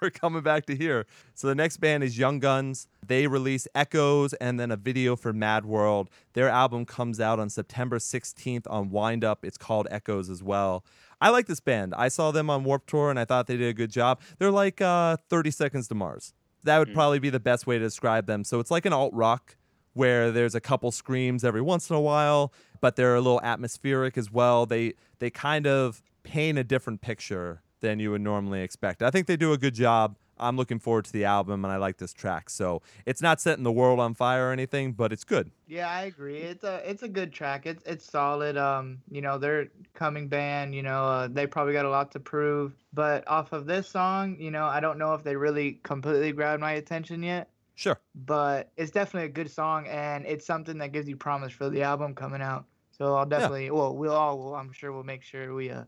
We're coming back to here. So the next band is Young Guns. They release Echoes and then a video for Mad World. Their album comes out on September 16th on Wind Up. It's called Echoes as well. I like this band. I saw them on Warp Tour and I thought they did a good job. They're like uh, 30 Seconds to Mars. That would probably be the best way to describe them. So it's like an alt rock where there's a couple screams every once in a while, but they're a little atmospheric as well. They they kind of paint a different picture than you would normally expect. I think they do a good job. I'm looking forward to the album and I like this track. So it's not setting the world on fire or anything, but it's good. Yeah, I agree. It's a it's a good track. It's it's solid. Um, you know, they're coming band. You know, uh, they probably got a lot to prove. But off of this song, you know, I don't know if they really completely grabbed my attention yet. Sure. But it's definitely a good song, and it's something that gives you promise for the album coming out. So I'll definitely, Yeah. well, we'll all, I'm sure we'll make sure we uh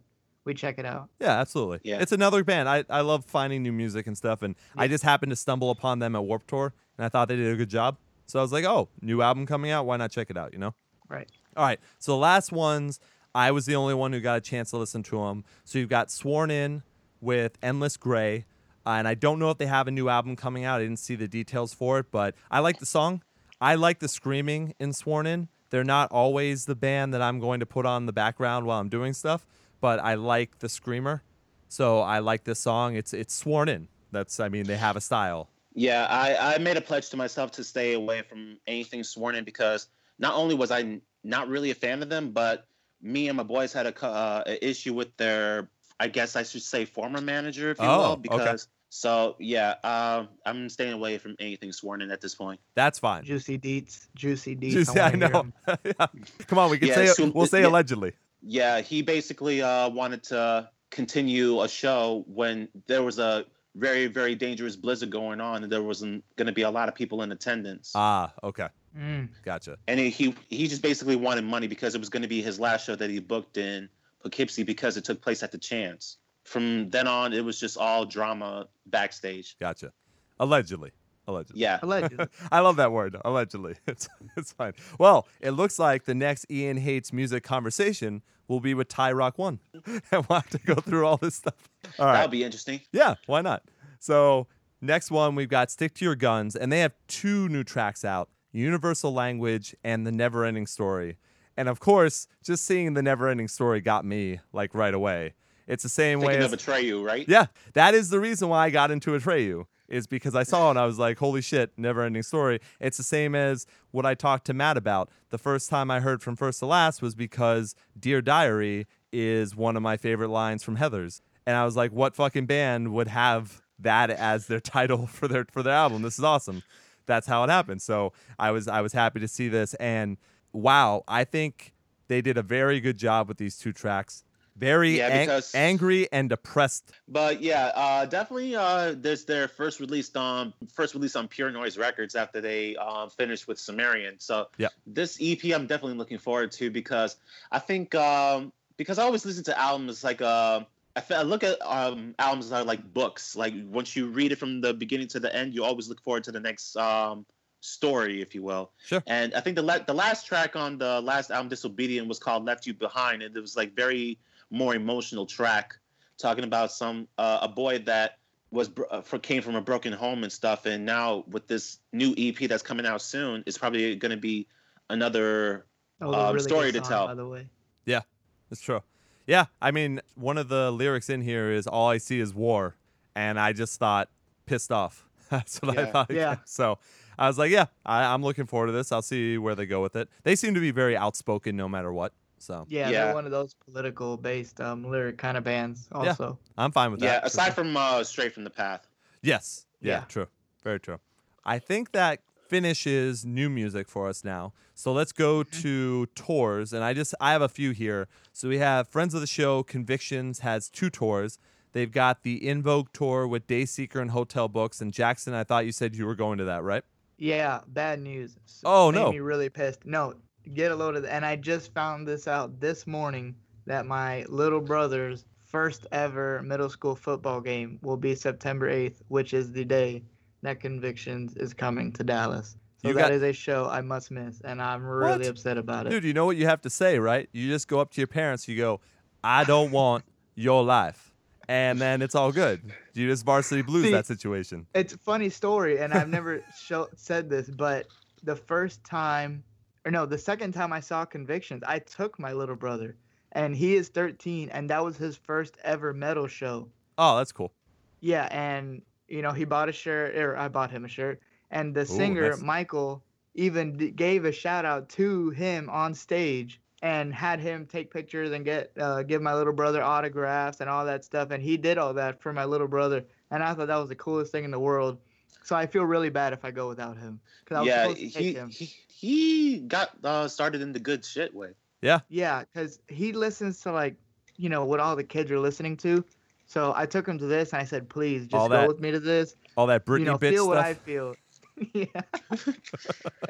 we check it out. Yeah, absolutely. Yeah. It's another band. I, I love finding new music and stuff, and I just happened to stumble upon them at Warp Tour, and I thought they did a good job. So I was like, oh, new album coming out. Why not check it out? You know. Right. All right. So the last ones, I was the only one who got a chance to listen to them. So you've got Sworn In with Endless Gray. Uh, and I don't know if they have a new album coming out. I didn't see the details for it, but I like the song. I like the screaming in Sworn In. They're not always the band that I'm going to put on the background while I'm doing stuff, but I like the screamer. So I like this song. It's it's Sworn In. That's I mean they have a style. Yeah, I, I made a pledge to myself to stay away from anything sworn in because not only was I not really a fan of them, but me and my boys had a, uh, a issue with their, I guess I should say, former manager, if you Oh, will. okay. Because so yeah, uh, I'm staying away from anything sworn in at this point. That's fine. Juicy deets, juicy deets. Juicy, I wanna hear know. 'em. Yeah. Come on, we can Yeah, say so- we'll say yeah. allegedly. Yeah, he basically uh, wanted to continue a show when there was a very very dangerous blizzard going on, and there wasn't going to be a lot of people in attendance. Ah, okay, Mm. gotcha. and he he he just basically wanted money because it was going to be his last show that he booked in Poughkeepsie because it took place at the Chance. From then on, it was just all drama backstage. Gotcha. Allegedly. Allegedly. Yeah, Allegedly. I love that word. Allegedly. It's it's fine. Well, it looks like the next Ian hates music conversation will be with Ty Rock One. and we'll have to go through all this stuff. All That'll be interesting. Yeah, why not? So next one we've got Stick to Your Guns, and they have two new tracks out: Universal Language and The Never Ending Story. And of course, just seeing the Never Ending Story got me like right away. It's the same way Thinking as of Atreyu, right? yeah, that is the reason why I got into Atreyu is because I saw it and I was like, holy shit, never ending story. It's the same as what I talked to Matt about. The first time I heard from First to Last was because Dear Diary is one of my favorite lines from Heather's. And I was like, what fucking band would have that as their title for their for their album? This is awesome. That's how it happened. So I was I was happy to see this and wow, I think they did a very good job with these two tracks. Very Yeah, ang- because- angry and depressed But yeah, uh, definitely. Uh, there's their first released on first release on Pure Noise Records after they uh, finished with Sumerian. So Yep. this EP I'm definitely looking forward to because I think um, because I always listen to albums like uh, I look at um, albums that are like books. Like once you read it from the beginning to the end, you always look forward to the next um, story, if you will. Sure. And I think the la- the last track on the last album, Disobedient, was called "Left You Behind," and it was like very more emotional track, talking about some uh, a boy that was bro- uh, for, came from a broken home and stuff, and now with this new EP that's coming out soon, it's probably going to be another. That was a Um, really story good to tell. By the way. Yeah, it's true. Yeah, I mean, one of the lyrics in here is "All I see is war," and I just thought pissed off. That's what I thought. Yeah. So I was like, yeah, I, I'm looking forward to this. I'll see where they go with it. They seem to be very outspoken, no matter what. So Yeah, Yeah. they're one of those political based um lyric kind of bands also. I'm fine with that. Yeah, aside from uh, Straight from the Path. yes, yeah, Yeah. true, very true. I think that finishes new music for us now. So let's go to tours, and I just I have a few here. So we have friends of the show. Convictions has two tours. They've got the Invoke tour with Dayseeker and Hotel Books. And Jackson, I thought you said you were going to that, right? Yeah, bad news. S- Oh, made no. me really pissed. No, get a load of That. And I just found this out this morning that my little brother's first ever middle school football game will be September 8th, which is the day that Convictions is coming to Dallas. So You that got- is a show I must miss, and I'm really What? upset about it. Dude, you know what you have to say, right? You just go up to your parents. You go, "I don't want your life," and then it's all good. You just varsity blues See, that situation. It's a funny story, and I've never show, said this, but the first time, or no, the second time I saw Convictions, I took my little brother, and he is 13, and that was his first ever metal show. Oh, that's cool. Yeah, and you know he bought a shirt, or I bought him a shirt, and the Ooh, singer nice. Michael even d- gave a shout out to him on stage and had him take pictures and get uh, give my little brother autographs and all that stuff, and he did all that for my little brother. and I thought that was the coolest thing in the world. So I feel really bad if I go without him because I was yeah, supposed to take he, him. he he got uh, started in the good shit way. Yeah, Yeah, because he listens to like, you know, what all the kids are listening to. So I took him to this and I said, please just All go that with me to this. All that Britney you know, bitch feel stuff. what I feel. yeah.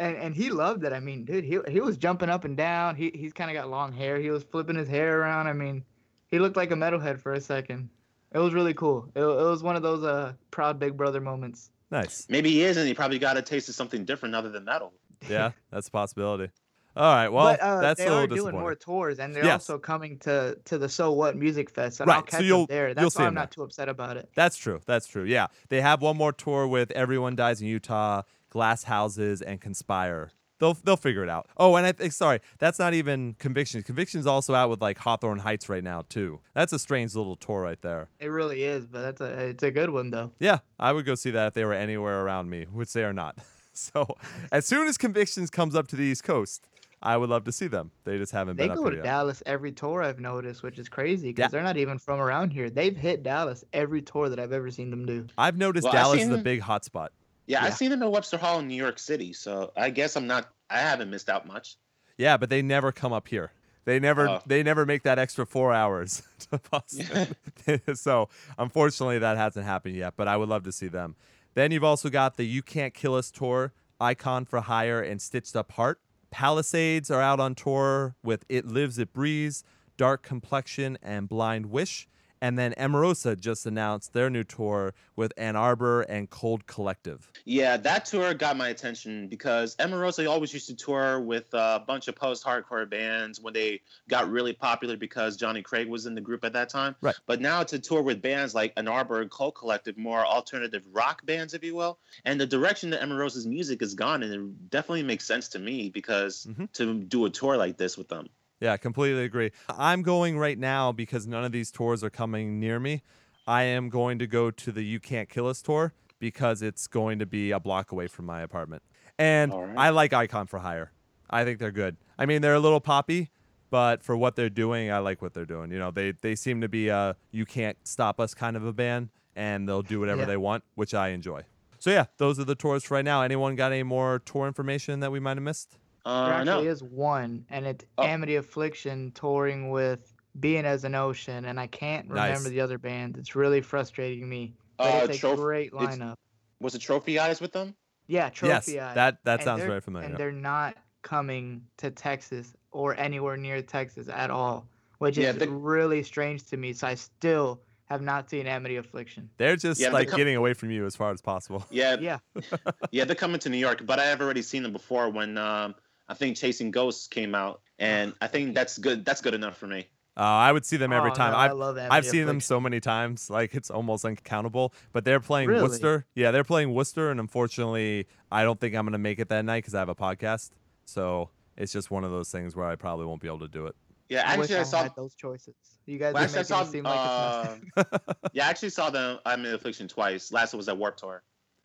and and he loved it. I mean, dude, he he was jumping up and down. He he's kind of got long hair. He was flipping his hair around. I mean, he looked like a metalhead for a second. It was really cool. It, it was one of those uh proud big brother moments. Nice. Maybe he is, and he probably got a taste of something different other than metal. Yeah, that's a possibility. All right. Well, but uh, that's they a little are doing more tours, and they're Yes. also coming to to the So What Music Fest, and I'll Right, so catch you'll- them there. you'll That's see why 'em I'm there. not too upset about it. That's true. That's true. Yeah, they have one more tour with Everyone Dies in Utah, Glass Houses, and Conspire. They'll they'll figure it out. Oh, and I think sorry, that's not even Conviction. Conviction's also out with like Hawthorne Heights right now too. That's a strange little tour right there. It really is, but that's a it's a good one though. Yeah, I would go see that if they were anywhere around me, which they are not. So as soon as Convictions comes up to the East Coast, I would love to see them. They just haven't They been up go here to yet. Dallas every tour I've noticed, which is crazy because Yeah. they're not even from around here. They've hit Dallas every tour that I've ever seen them do. I've noticed Well, I've Dallas is seen a them- big hotspot. Yeah, Yeah. I've seen him at Webster Hall in New York City, so I guess I'm not. I haven't missed out much. Yeah, but they never come up here. They never Oh. they never make that extra four hours to Boston. so unfortunately that hasn't happened yet, but I would love to see them. Then you've also got the You Can't Kill Us tour, Icon for Hire, and Stitched Up Heart. Palisades are out on tour with It Lives, It Breathes, Dark Complexion, and Blind Wish. And then Emarosa just announced their new tour with Ann Arbor and Cold Collective. Yeah, that tour got my attention because Emarosa always used to tour with a bunch of post-hardcore bands when they got really popular because Johnny Craig was in the group at that time. Right. But now to tour with bands like Ann Arbor and Cold Collective, more alternative rock bands, if you will. And the direction that Emarosa's music has gone, and it definitely makes sense to me because Mhm. to do a tour like this with them. Yeah, completely agree. I'm going right now because none of these tours are coming near me. I am going to go to the You Can't Kill Us tour because it's going to be a block away from my apartment. And right. I like Icon for Hire. I think they're good. I mean, they're a little poppy, but for what they're doing, I like what they're doing. You know, they they seem to be a you can't stop us kind of a band and they'll do whatever Yeah. they want, which I enjoy. So yeah, those are the tours for right now. Anyone got any more tour information that we might have missed? There Uh, actually no. is one, and it's Oh. Amity Affliction touring with Being as an Ocean, and I can't Nice. remember the other band. It's really frustrating me. But Uh, it's a Troph- great it's- lineup. Was it Trophy Eyes with them? Yeah, Trophy yes, Eye. that that And sounds very familiar. And they're not coming to Texas or anywhere near Texas at all, which Yeah, is they- really strange to me. So I still have not seen Amity Affliction. They're just Yeah, they like come- getting away from you as far as possible. Yeah, Yeah, Yeah, they're coming to New York, but I have already seen them before when um, I think Chasing Ghosts came out, and I think that's good. That's good enough for me. Uh, I would see them every Oh, time. no, I I've love I've seen them so many times, like it's almost uncountable. But they're playing Really? Worcester. Yeah, they're playing Worcester, and unfortunately, I don't think I'm gonna make it that night because I have a podcast. So it's just one of those things where I probably won't be able to do it. Yeah, I wish actually, I, I saw. had those choices. You guys Well, are actually, I saw. it seem like it's not. uh, yeah, I actually saw them. Amity Affliction twice. Last one was at Warp Tour.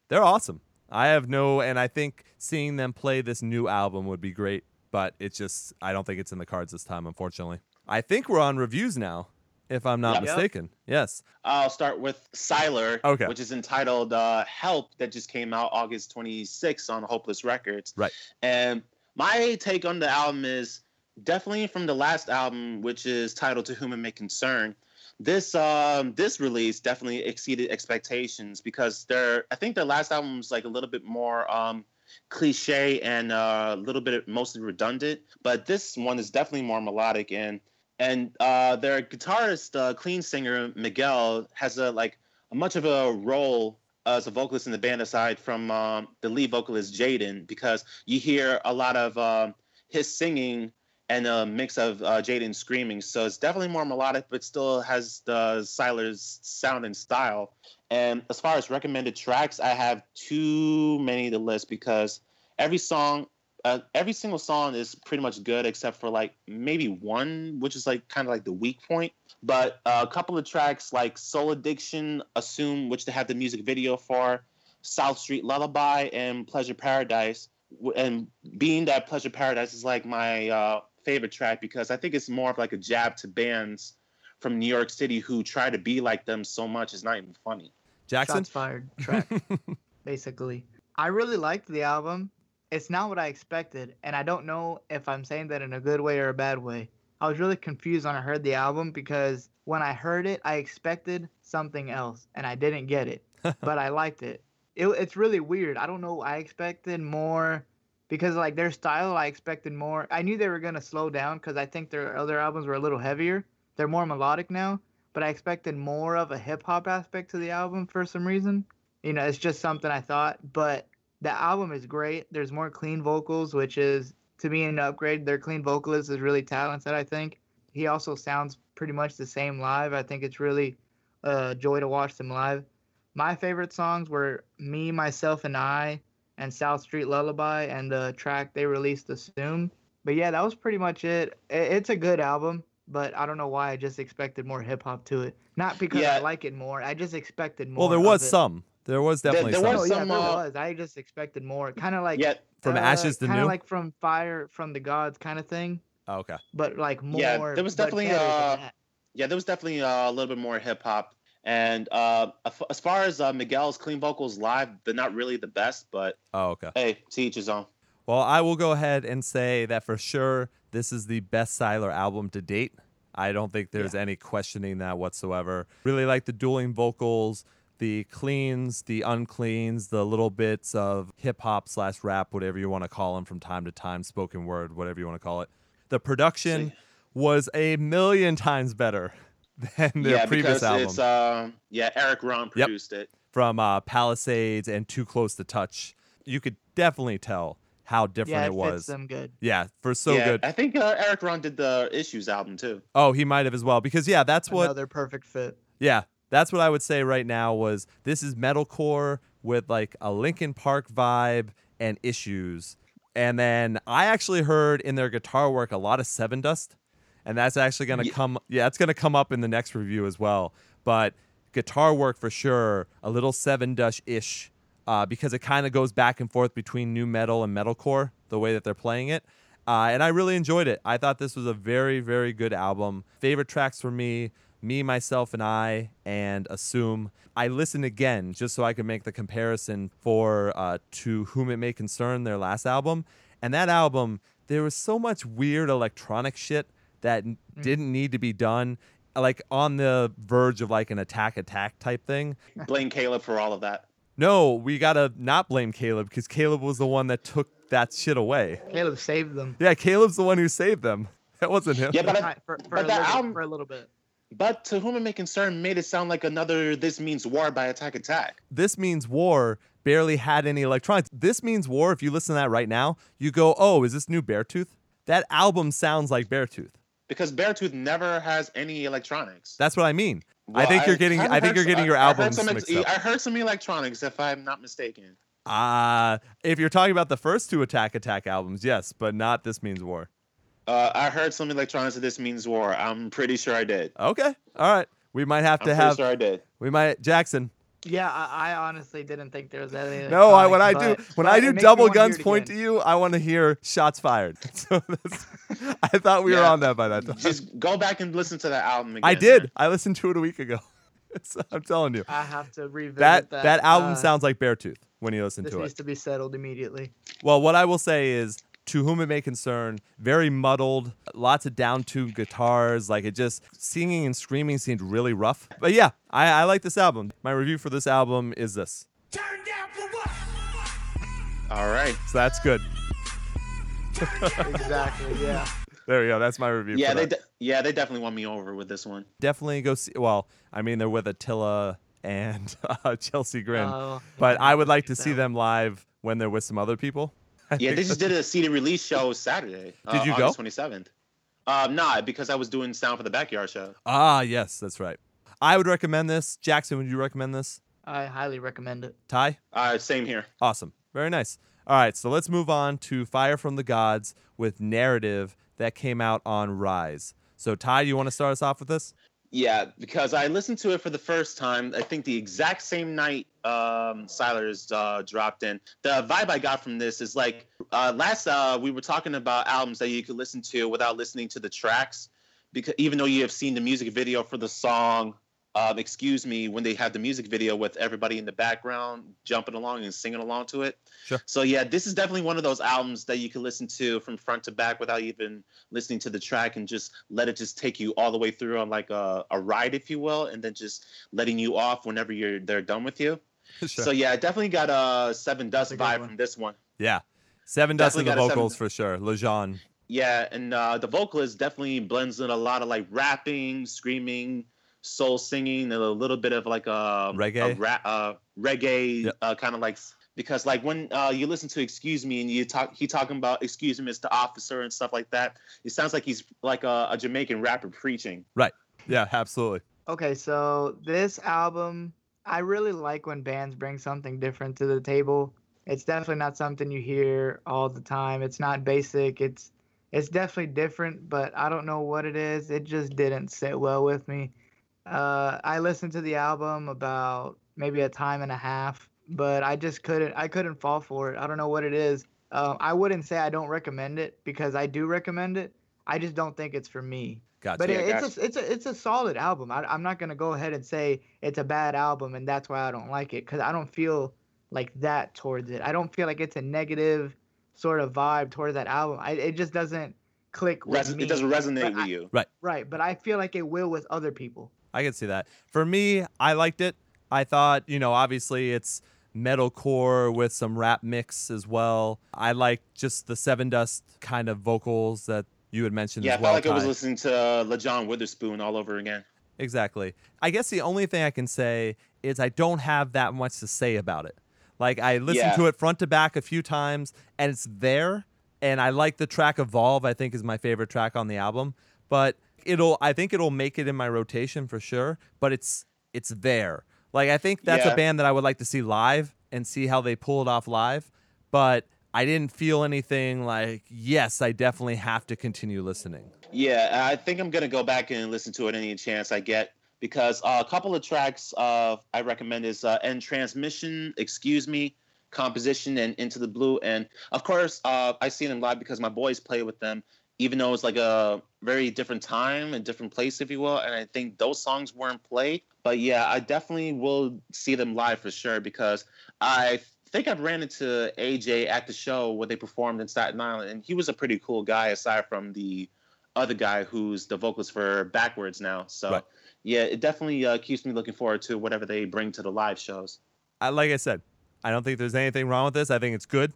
They're awesome. I have no, and I think seeing them play this new album would be great. But it's just, I don't think it's in the cards this time, unfortunately. I think we're on reviews now, if I'm not Yep. mistaken. Yes. I'll start with Sylar, Okay. which is entitled uh, "Help" that just came out August 26th on Hopeless Records. Right. And my take on the album is definitely from the last album, which is titled "To Whom It May Concern." This um, this release definitely exceeded expectations because their I think their last album was like a little bit more um, cliche and uh, a little bit mostly redundant, but this one is definitely more melodic and and uh, their guitarist, uh, clean singer Miguel, has a like a much of a role as a vocalist in the band aside from um, the lead vocalist Jaden, because you hear a lot of um, his singing and a mix of uh, Jaden screaming. So it's definitely more melodic, but still has the Sylar's sound and style. And as far as recommended tracks, I have too many to list because every song uh, every single song is pretty much good except for like maybe one, which is like kind of like the weak point. But uh, a couple of tracks like Soul Addiction, Assume, which they have the music video for, South Street Lullaby, and Pleasure Paradise. And being that Pleasure Paradise is like my uh, favorite track because I think it's more of like a jab to bands from New York City who try to be like them so much. It's not even funny. Jackson. Shots fired track, basically. I really liked the album. It's not what I expected, and I don't know if I'm saying that in a good way or a bad way. I was really confused when I heard the album because when I heard it, I expected something else, and I didn't get it, but I liked it. it. It's really weird. I don't know. I expected more because like their style, I expected more. I knew they were gonna slow down because I think their other albums were a little heavier. They're more melodic now, but I expected more of a hip hop aspect to the album for some reason. You know, it's just something I thought, but the album is great. There's more clean vocals, which is to me an upgrade. Their clean vocalist is really talented. I think he also sounds pretty much the same live. I think it's really a joy to watch them live. My favorite songs were "Me, Myself, and I" and "South Street Lullaby" and the track they released, "Assume." But yeah, that was pretty much it. It's a good album, but I don't know why I just expected more hip hop to it. Not because Yeah. I like it more. I just expected more. well, there of was it. some. There was definitely there some. Oh, was yeah, some, there uh, was. I just expected more. Kind of like Yeah, From ashes to kind new? of like from fire from the gods kind of thing, Oh, okay. but like more. Yeah, there was definitely, uh, yeah, there was definitely uh, a little bit more hip hop. And uh, as far as uh, Miguel's clean vocals live, they're not really the best, but Oh, okay. hey, to each his own. Well, I will go ahead and say that for sure this is the best Sylar album to date. I don't think there's any questioning that whatsoever. Really like the dueling vocals, the cleans, the uncleans, the little bits of hip hop slash rap, whatever you want to call them from time to time, spoken word, whatever you want to call it. The production See. was a million times better than their yeah, previous because album it's um, yeah, Erik Ron Yep. produced it. from uh, Palisades and Too Close to Touch. You could definitely tell how different yeah, it it was. fits them good. Yeah, for so yeah, good. I think uh, Erik Ron did the Issues album too. Oh, he might have as well because yeah, that's what Another perfect fit. yeah, that's what I would say right now was this is metalcore with like a Linkin Park vibe and issues. And then I actually heard in their guitar work a lot of Sevendust, and that's actually going to Ye- come yeah, it's going to come up in the next review as well. But guitar work for sure, a little Sevendust ish. Uh, because it kind of goes back and forth between new metal and metalcore, the way that they're playing it. Uh, and I really enjoyed it. I thought this was a very, very good album. Favorite tracks for me, Me, Myself, and I, and Assume. I listened again just so I could make the comparison for uh, To Whom It May Concern, their last album. And that album, there was so much weird electronic shit that n- mm. didn't need to be done. Like on the verge of like an attack attack type thing. Blame Caleb for all of that. No, we gotta not blame Caleb because Caleb was the one that took that shit away. Caleb saved them. Yeah, Caleb's the one who saved them. That wasn't him. Yeah, but I, for, for, but a that little, album- for a little bit. but to whom it may concern made it sound like another This Means War by Attack Attack. This Means War barely had any electronics. This Means War, if you listen to that right now, you go, oh, is this new Beartooth? That album sounds like Beartooth. Because Beartooth never has any electronics. That's what I mean. I Well, think you're getting. I think you're some- getting your I- I heard albums some mixed up. I heard some electronics, if I'm not mistaken. Uh, if you're talking about the first two Attack Attack albums, yes, but not This Means War. Uh, I heard some electronics of This Means War. I'm pretty sure I did. Okay, all right. We might have to I'm have. sure I did. We might Jackson. Yeah, I, I honestly didn't think there was any. No, I, when I do when I do double guns point again. to you, I want to hear shots fired. So that's, I thought we were on that by that time. Just go back and listen to that album again. I did. I listened to it a week ago. So I'm telling you. I have to revisit That that. that album uh, sounds like Beartooth when you listen to it. This needs to be settled immediately. Well, what I will say is to whom it may concern, very muddled, lots of down-tuned guitars, like it just singing and screaming seemed really rough. But yeah, I, I like this album. My review for this album is this. Turn down for what? All right. So that's good. exactly. Yeah. There we go. That's my review. Yeah, for they that. de- yeah they definitely won me over with this one. definitely go see. Well, I mean, they're with Attila and uh, Chelsea Grin, Oh, but yeah, I would like to see them live when they're with some other people. I Yeah, they just did a CD release show Saturday. Did uh, you go? August 27th. Um, not because I was doing sound for the backyard show. Ah, yes, that's right. I would recommend this. Jackson, would you recommend this? I highly recommend it. Ty? Uh, same here. Awesome. Very nice. All right, so let's move on to Fire from the Gods with Narrative that came out on Rise. So, Ty, do you want to start us off with this? Yeah, because I listened to it for the first time. I think the exact same night um, Sylars uh, dropped in. The vibe I got from this is like uh, last uh, we were talking about albums that you could listen to without listening to the tracks, because even though you have seen the music video for the song um, "Excuse Me" when they have the music video with everybody in the background jumping along and singing along to it. Sure. So yeah, this is definitely one of those albums that you can listen to from front to back without even listening to the track and just let it just take you all the way through on like a, a ride, if you will, and then just letting you off whenever you're they're done with you. Sure. So yeah, definitely got a Sevendust a vibe one. from this one. yeah. Sevendust in the got seven- vocals for sure. Lajon. Yeah, and uh, the vocalist definitely blends in a lot of like rapping, screaming, soul singing, and a little bit of like a Reggae? a ra- uh, reggae, Yep. uh, kind of like because like when uh, you listen to "Excuse Me" and you talk, he talking about "Excuse me, Mr. Officer" and stuff like that. It sounds like he's like a, a Jamaican rapper preaching. Right. Yeah, absolutely. Okay, so this album, I really like when bands bring something different to the table. It's definitely not something you hear all the time. It's not basic. It's it's definitely different, but I don't know what it is. It just didn't sit well with me. Uh, I listened to the album about maybe a time and a half, but I just couldn't. I couldn't fall for it. I don't know what it is. Um, I wouldn't say I don't recommend it because I do recommend it. I just don't think it's for me. Gotcha. But Yeah, it, gotcha. it's a it's a it's a solid album. I, I'm not gonna go ahead and say it's a bad album and that's why I don't like it because I don't feel like that towards it. I don't feel like it's a negative sort of vibe towards that album. I, it just doesn't click with Res- me. it doesn't resonate But with I- you. Right. Right, but I feel like it will with other people. I can see that. For me, I liked it. I thought, you know, obviously it's metalcore with some rap mix as well. I like just the Sevendust kind of vocals that you had mentioned Yeah, I as well. felt like I was listening to uh, Lajon Witherspoon all over again. Exactly. I guess the only thing I can say is I don't have that much to say about it. Like I listened Yeah. to it front to back a few times and it's there and I like the track Evolve, I think is my favorite track on the album, but it'll I think it'll make it in my rotation for sure, but it's it's there. Like I think that's a band that I would like to see live and see how they pull it off live, but I didn't feel anything like yes, I definitely have to continue listening. Yeah, I think I'm gonna go back and listen to it any chance I get because uh, a couple of tracks uh, I recommend is uh, "End Transmission," "Excuse Me," "Composition," and "Into the Blue." And of course, uh, I seen them live because my boys play with them. Even though it's like a very different time and different place, if you will, and I think those songs weren't played. But yeah, I definitely will see them live for sure because I think I've ran into AJ at the show where they performed in Staten Island, and he was a pretty cool guy aside from the other guy who's the vocalist for Backwordz now. So Right. yeah, it definitely uh, keeps me looking forward to whatever they bring to the live shows. I, like I said, I don't think there's anything wrong with this. I think it's good.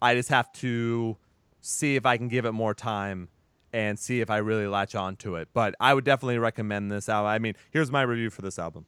I just have to see if I can give it more time and see if I really latch on to it. But I would definitely recommend this album. I mean, here's my review for this album.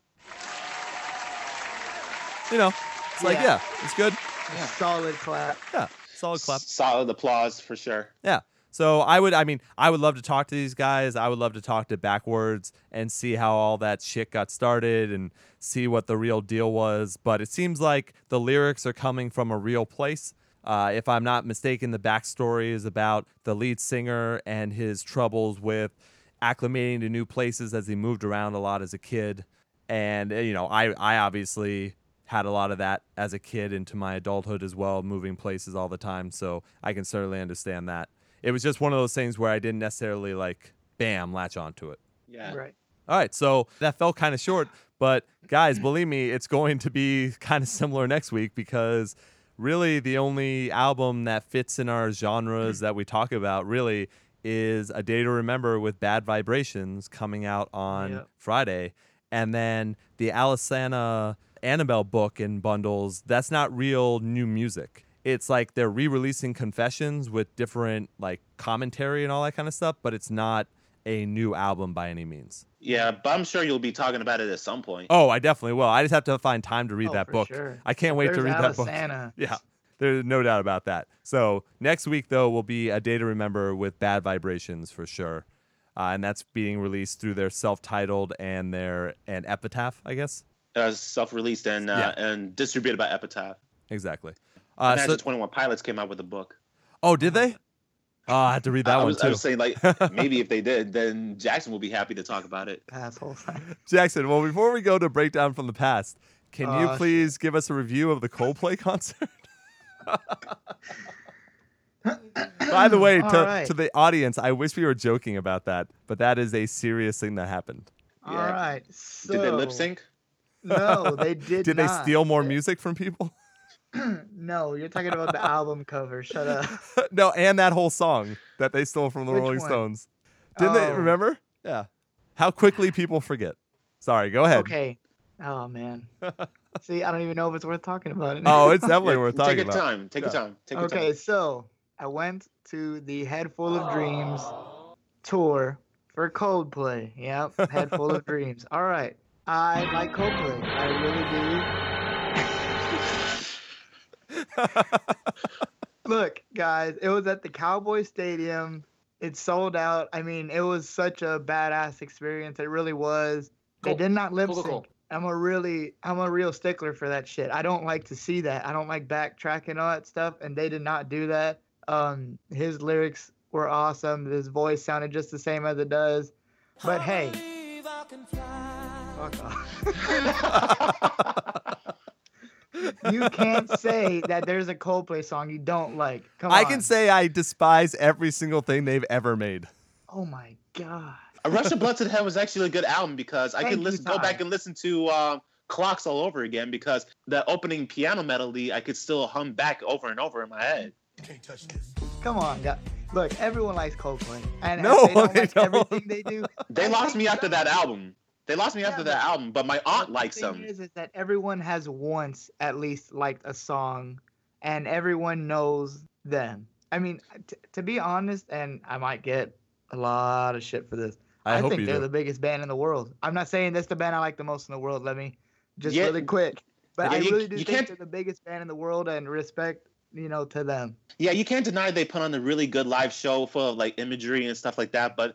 You know, it's like, Yeah. yeah, it's good. Yeah. Solid clap. Yeah, solid clap. Solid applause for sure. Yeah. So I would, I mean, I would love to talk to these guys. I would love to talk to Backwordz and see how all that shit got started and see what the real deal was. But it seems like the lyrics are coming from a real place. Uh, if I'm not mistaken, the backstory is about the lead singer and his troubles with acclimating to new places as he moved around a lot as a kid. And uh, you know, I I obviously had a lot of that as a kid into my adulthood as well, moving places all the time. So I can certainly understand that. It was just one of those things where I didn't necessarily like bam latch onto it. Yeah. Right. All right, so that fell kind of short, but guys, believe me, it's going to be kind of similar next week because really the only album that fits in our genres that we talk about really is A Day to Remember with Bad Vibrations coming out on Yep. Friday. And then the Alesana Annabelle book in bundles, that's not real new music. It's like they're re-releasing confessions with different like commentary and all that kind of stuff, but it's not a new album by any means. Yeah, but I'm sure you'll be talking about it at some point. Oh, I definitely will. I just have to find time to read Oh, that for book. sure. I can't wait to There's read that book. Alesana. Yeah, there's no doubt about that. So next week though will be a day to remember with Bad Vibrations for sure, uh, and that's being released through their self-titled and their and Epitaph, I guess. Uh, self-released and uh, Yeah. and distributed by Epitaph. Exactly. Uh, Imagine so, 21 Pilots came out with a book. oh, did they? Oh, I had to read that I, one was, too. I was saying like maybe if they did, then Jackson will be happy to talk about it. Asshole. Jackson, well, before we go to breakdown from the past, can you Oh, shit. please give us a review of the Coldplay concert? By the way, to, right. to the audience, I wish we were joking about that, but that is a serious thing that happened. All Yeah. right. So, Did they lip sync? No, they did. Not. Did they steal more music from people? no, you're talking about the album cover. Shut up. no, and that whole song that they stole from the Which Rolling one? Stones. Didn't they Oh. remember? Yeah. How quickly people forget. Sorry, go ahead. Okay. Oh man. See, I don't even know if it's worth talking about. Oh, it's definitely Yeah, worth Take talking your about. time. Take your Yeah. time. Take your okay, time. so I went to the Head Full of Dreams tour for Coldplay. Yep, Head Full of Dreams. All right. I like Coldplay. I really do. Look, guys, it was at the Cowboy Stadium. It sold out. I mean, it was such a badass experience. It really was. They did not lip sync. cool, cool. I'm a really, I'm a real stickler for that shit. I don't like to see that. I don't like backtracking all that stuff, and they did not do that. Um, his lyrics were awesome. His voice sounded just the same as it does. But hey, fuck off. you can't say that there's a Coldplay song you don't like. Come on. I can say I despise every single thing they've ever made. Oh my god. A Rush of Blood to the Head was actually a good album because I Thank could listen, go back and listen to uh, Clocks all over again because the opening piano melody I could still hum back over and over in my head. You Can't touch this. Come on, guys. Look, everyone likes Coldplay, and if No, they don't they like don't. everything they do. They lost me after that album. They lost me Yeah, after that album, but my aunt But likes the thing them. Is, is that everyone has once at least liked a song, and everyone knows them. I mean, t- to be honest, and I might get a lot of shit for this. I, hope think you they're do. the biggest band in the world. I'm not saying that's the band I like the most in the world. Let me just Yeah, really quick. But yeah, I you- really do you think can't- they're the biggest band in the world, and respect, you know, to them. Yeah, you can't deny they put on a really good live show full of like imagery and stuff like that. But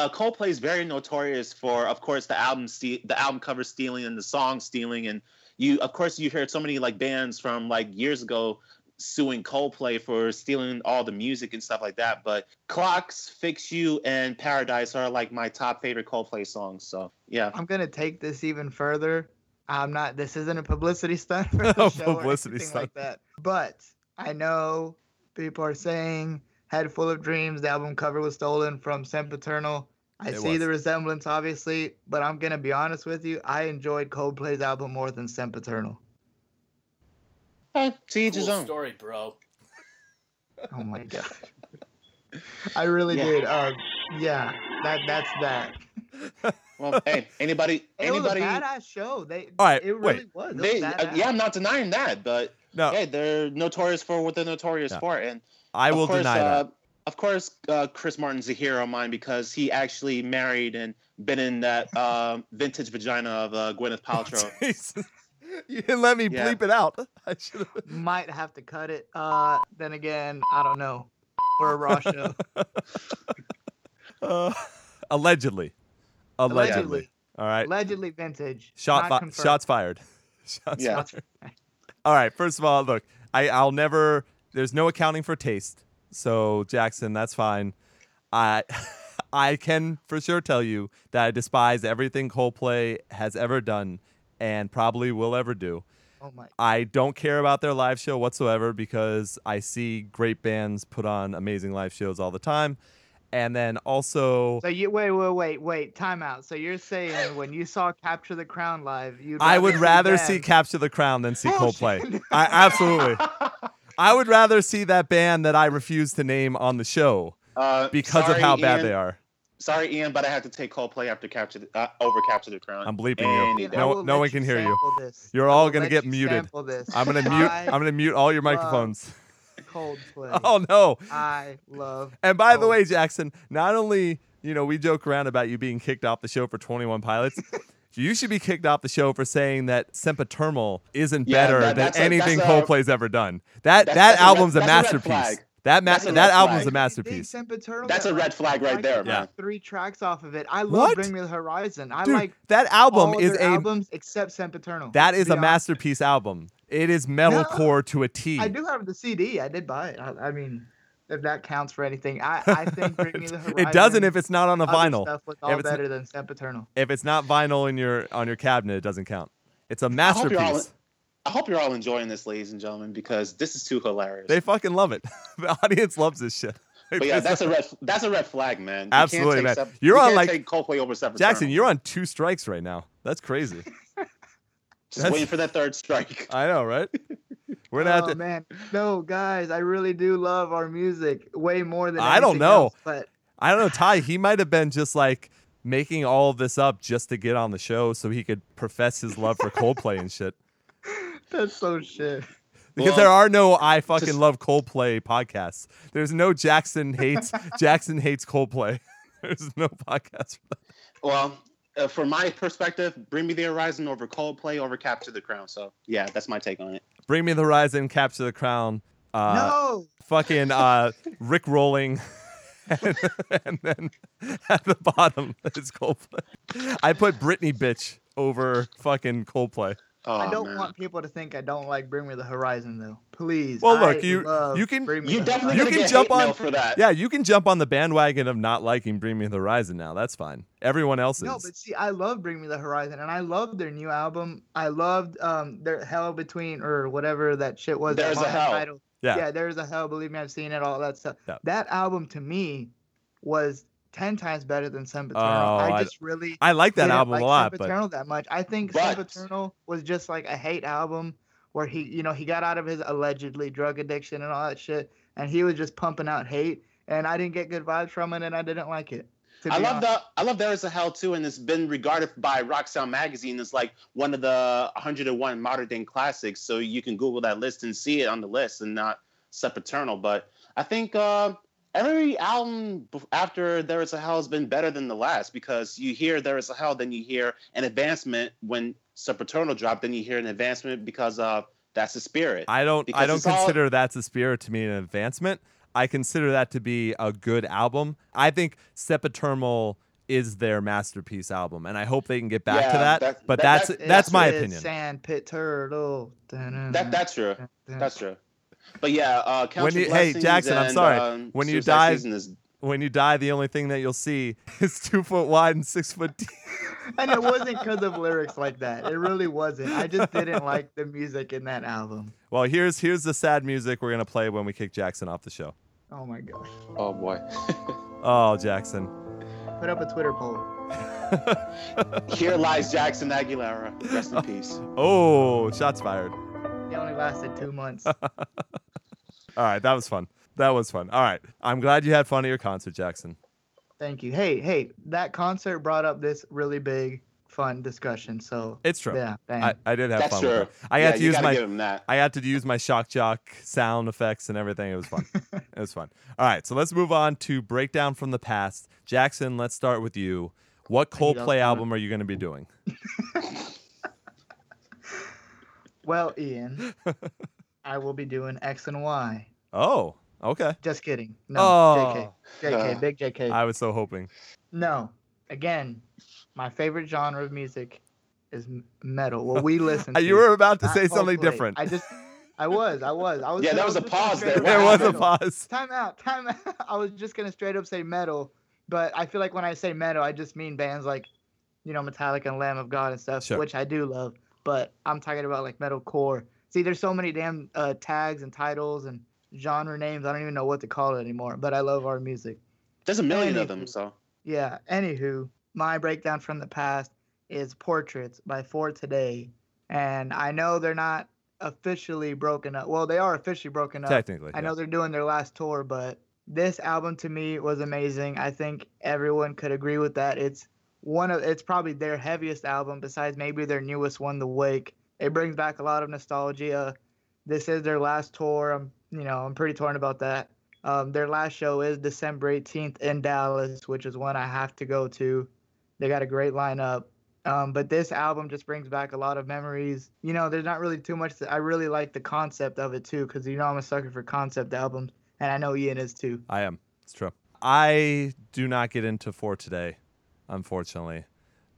uh, Coldplay is very notorious for, of course, the album ste- the album cover stealing and the song stealing. And you, of course, you heard so many like bands from like years ago suing Coldplay for stealing all the music and stuff like that. But Clocks, Fix You, and Paradise are like my top favorite Coldplay songs. So yeah, I'm gonna take this even further. I'm not. This isn't a publicity stunt for the A show publicity or anything stunt. like that. But I know people are saying "Head Full of Dreams." The album cover was stolen from Sempiternal. I It see was. the resemblance, obviously, but I'm gonna be honest with you. I enjoyed Coldplay's album more than Sempiternal. Eh, to each his own. story, bro. Oh my god. I really Yeah. did. Um, yeah, that that's that. Well, hey, anybody, anybody. It was a anybody, badass show. They, All right, it wait. really was. It was they, uh, yeah, I'm not denying that, but No, yeah, they're notorious for what they're notorious Yeah. for, and I will course, deny uh, that. Of course, uh, Chris Martin's a hero of mine because he actually married and been in that um, vintage vagina of uh, Gwyneth Paltrow. Jesus. You didn't let me Yeah. bleep it out. I should have. Might have to cut it. Uh, then again, I don't know. For a raw show. Uh, allegedly. Allegedly. Allegedly. All right. Allegedly vintage. Shot fi- shots fired. Shots Yeah. fired. All right. First of all, look, I, I'll never. There's no accounting for taste. So Jackson, that's fine. I I can for sure tell you that I despise everything Coldplay has ever done and probably will ever do. Oh my. I don't care about their live show whatsoever because I see great bands put on amazing live shows all the time. And then also So you wait, wait, wait, wait. Time out. So you're saying when you saw Capture the Crown live, you I would rather see Capture the Crown than see Bullshit. Coldplay. I absolutely. I would rather see that band that I refuse to name on the show Uh, because of how bad Ian. they are. Sorry, Ian, but I have to take Coldplay after capture the, uh, over capture the crown. I'm bleeping Any you. No, no one can hear you. This. You're I all gonna get muted. This. I'm gonna mute. I I'm gonna mute all your microphones. Coldplay. Oh no! I love. And by the Oh. way, Jackson, not only you know we joke around about you being kicked off the show for 21 Pilots, you should be kicked off the show for saying that Sempiternal isn't Yeah, better that- than that's a- anything that's a- Coldplay's ever done. That That's- that that's a red- album's a, that's a masterpiece. That ma- That's a that album's flag. a masterpiece. That's a red flag right there, man. Three tracks off of it. I love What? Bring Me the Horizon. I Dude, like that album all is a albums except Sempiternal. that to is be a honest. masterpiece album. It is metalcore to a T. I do have the CD. I did buy it. I, I mean, if that counts for anything, I, I think Bring Me the Horizon. it doesn't if it's not on a other vinyl. Stuff was If all it's n- better than Sempiternal. If it's not vinyl in your on your cabinet, it doesn't count. It's a masterpiece. you're all- I hope you're all enjoying this, ladies and gentlemen, because this is too hilarious. They fucking love it. the audience loves this shit. But yeah, that's a red. That's a red flag, man. You Absolutely, can't man. take Sep- You're you on, can't like- take Coldplay over Sep Jackson. Eternal. You're on two strikes right now. That's crazy. Just that's- waiting for that third strike. I know, right? We're gonna have oh to. man, no, guys, I really do love our music way more than I don't know. else, but I don't know, Ty. He might have been just like making all of this up just to get on the show, so he could profess his love for Coldplay and shit. that's so shit. Because Well, there are no I fucking just- love Coldplay podcasts. There's no Jackson hates Jackson hates Coldplay. There's no podcast for that. Well, uh, from my perspective, Bring Me the Horizon over Coldplay over Capture the Crown. So yeah, that's my take on it. Bring Me the Horizon, Capture the Crown, uh, no, fucking uh, Rick rolling. and, and then at the bottom is Coldplay. I put Britney bitch over fucking Coldplay. Oh, I don't man. want people to think I don't like Bring Me the Horizon though. Please. Well, look, I you- you can- You definitely You can jump on- for that. Yeah, you can jump on the bandwagon of not liking Bring Me the Horizon now. That's fine. Everyone else is. No, but see, I love Bring Me the Horizon, and I love their new album. I loved um their Hell Between or whatever that shit was. There's a Hell. Title. Yeah. yeah, there's a hell. Believe me, I've seen it. All that stuff. Yeah. That album to me was ten times better than Sempiternal. Oh, I- I just really I like that album like a lot, but that much. I think But- Sempiternal was just like a hate album where he, you know, he got out of his allegedly drug addiction and all that shit, and he was just pumping out hate, and I didn't get good vibes from it, and I didn't like it. I love honest. the I love There Is a Hell too, and it's been regarded by Rock Sound Magazine as like one of the 101 modern day classics. So you can Google that list and see it on the list, and not Sempiternal. But I think uh, every album after There Is a Hell has been better than the last because you hear There Is a Hell, then you hear an advancement when Sempiternal dropped, then you hear an advancement because uh, that's the spirit. I don't I don't it's all- consider that's a spirit to me an advancement. I consider that to be a good album. I think Sepaternal is their masterpiece album, and I hope they can get back to that. that- but that- that's that- that's my opinion. Sand pit turtle. that that's true. That's true. But yeah, uh, Count When Your you- hey, Blessings Jackson, I'm sorry. um, When you die- is When you die, the only thing that you'll see is two foot wide and six foot deep. and it wasn't because of lyrics like that. It really wasn't. I just didn't like the music in that album. Well, here's here's the sad music we're gonna play when we kick Jackson off the show. Oh my gosh. Oh boy. Oh, Jackson. Put up a Twitter poll. Here lies Jackson Aguilera. Rest in peace. Oh, shots fired. It only lasted two months. All right, that was fun. That was fun. All right, I'm glad you had fun at your concert, Jackson. Thank you. Hey, hey, that concert brought up this really big, fun discussion. So It's true. yeah, bang. I, I did have That's fun. true. With it. I yeah, had to you use gotta my give him that. I had to use my shock jock sound effects and everything. It was fun. it was fun. All right, so let's move on to breakdown from the past. Jackson, let's start with you. What Thank you, that was Coldplay album are you going to be doing? well, Ian, I will be doing X and Y. Oh, okay. Just kidding. No, oh, JK. JK, Uh, big JK. I was so hoping. No, again, my favorite genre of music is metal. Well, we listen to. You were about to say something Coldplay. different. I just, I was, I was, I was. Yeah, I there was a pause there. there What say was a pause. Time out, time out. I was just gonna straight up say metal, but I feel like when I say metal, I just mean bands like, you know, Metallica and Lamb of God and stuff, Sure. which I do love. But I'm talking about like metalcore. See, there's so many damn uh, tags and titles and genre names. I don't even know what to call it anymore. But I love our music. There's a million of them, so Yeah. Anywho, my breakdown from the past is Portraits by For Today, and I know they're not officially broken up. Well, they are officially broken up. Technically. I know they're doing their last tour, but this album to me was amazing. I think everyone could agree with that. It's one of it's probably their heaviest album besides maybe their newest one, The Wake. It brings back a lot of nostalgia. This is their last tour. I'm you know, I'm pretty torn about that. Um, their last show is December 18th in Dallas, which is one I have to go to. They got a great lineup. Um, but this album just brings back a lot of memories. You know, there's not really too much. To, I really like the concept of it too, because you know I'm a sucker for concept albums, and I know Ian is too. I am. It's true. I do not get into for today, unfortunately,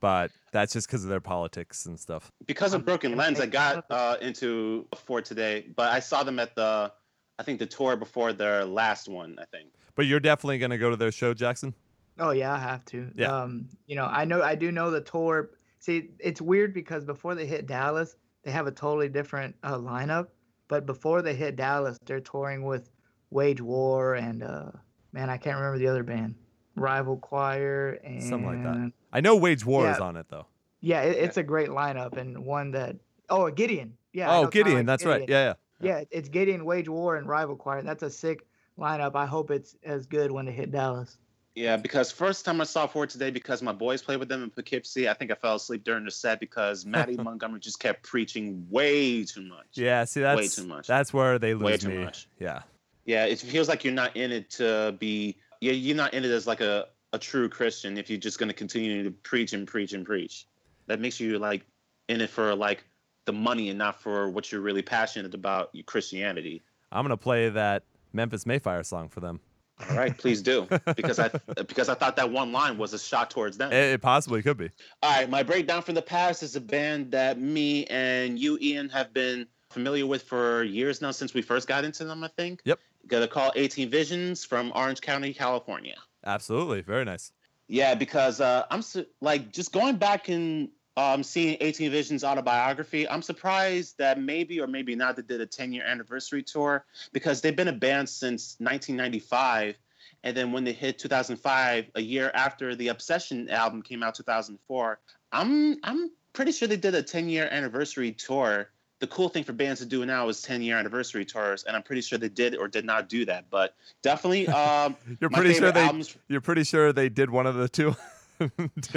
but that's just because of their politics and stuff. because of Broken Lens, I got uh, into for today, but I saw them at the, I think the tour before their last one. I think. But you're definitely going to go to their show, Jackson. Oh yeah, I have to. Yeah. Um, you know, I know I do know the tour. See, it's weird because before they hit Dallas, they have a totally different uh, lineup. But before they hit Dallas, they're touring with Wage War and uh, man, I can't remember the other band. Rival Choir and Something like that. I know Wage War is on it though. Yeah, it, it's a great lineup and one that. Oh, Gideon. Yeah. Oh, Gideon, Tyler that's right. Yeah, yeah. Yeah, it's Gideon, Wage War, and Rival Choir. That's a sick lineup. I hope it's as good when they hit Dallas. Yeah, because first time I saw For today, because my boys played with them in Poughkeepsie, I think I fell asleep during the set because Mattie Montgomery just kept preaching way too much. Yeah, see that's Way too much. that's where they lose Way too me. much. Yeah. Yeah, it feels like you're not in it to be. Yeah, you're not in it as like a, a true Christian if you're just going to continue to preach and preach and preach. That makes you like in it for like the money and not for what you're really passionate about, your Christianity. I'm gonna play that Memphis May Fire song for them. All right, please do because I because I thought that one line was a shot towards them. It, it possibly could be. All right, my breakdown from the past is a band that me and you, Ian, have been familiar with for years now since we first got into them. I think. Yep. They're call 18 Visions from Orange County, California. Absolutely. Very nice. Yeah, because uh, I'm su- like just going back and um, seeing 18 Visions autobiography. I'm surprised that maybe or maybe not they did a 10 year anniversary tour because they've been a band since 1995. And then when they hit 2005, a year after the Obsession album came out, 2004, I'm I'm pretty sure they did a 10 year anniversary tour. The cool thing for bands to do now is 10 year anniversary tours, and I'm pretty sure they did or did not do that. But definitely, um, You're pretty sure they albums you're pretty sure they did one of the two.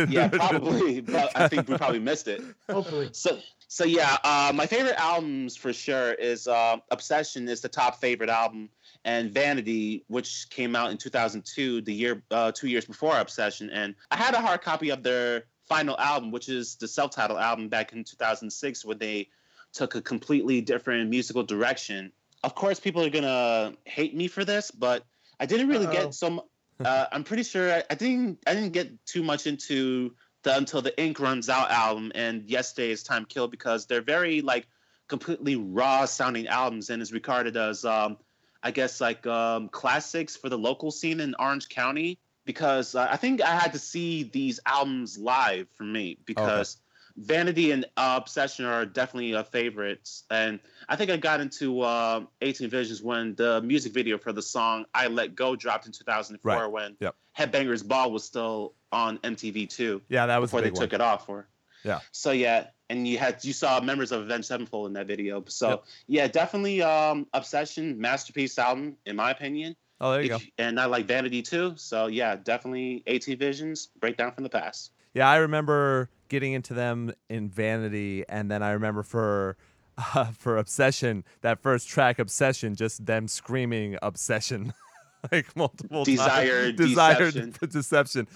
Yeah, probably, but I think we probably missed it. Hopefully. So, so yeah, uh, my favorite albums for sure is uh, "Obsession" is the top favorite album, and "Vanity," which came out in 2002, the year uh, two years before "Obsession." And I had a hard copy of their final album, which is the self-titled album back in 2006, when they took a completely different musical direction. Of course, people are gonna hate me for this, but I didn't really Uh-oh. get some. Uh, I'm pretty sure I, I didn't. I didn't get too much into the Until the Ink Runs Out album and Yesterday's Time Kill because they're very like completely raw sounding albums and is regarded as um, I guess like um, classics for the local scene in Orange County because uh, I think I had to see these albums live for me because Vanity and uh, Obsession are definitely uh, favorites and I think I got into uh, 18 Visions when the music video for the song I Let Go dropped in 2004 Right. when Yep. Headbangers Ball was still on MTV too yeah, that was before a they took one. it off for. Yeah. So yeah, and you had you saw members of Avenged Sevenfold in that video. So Yep. yeah, definitely um Obsession masterpiece album in my opinion. Oh, there you go. And I like Vanity too. So yeah, definitely 18 Visions, Breakdown from the Past. Yeah, I remember getting into them in Vanity, and then I remember for uh, for Obsession, that first track, Obsession, just them screaming Obsession like multiple Desire, times. Desire, deception. de- deception.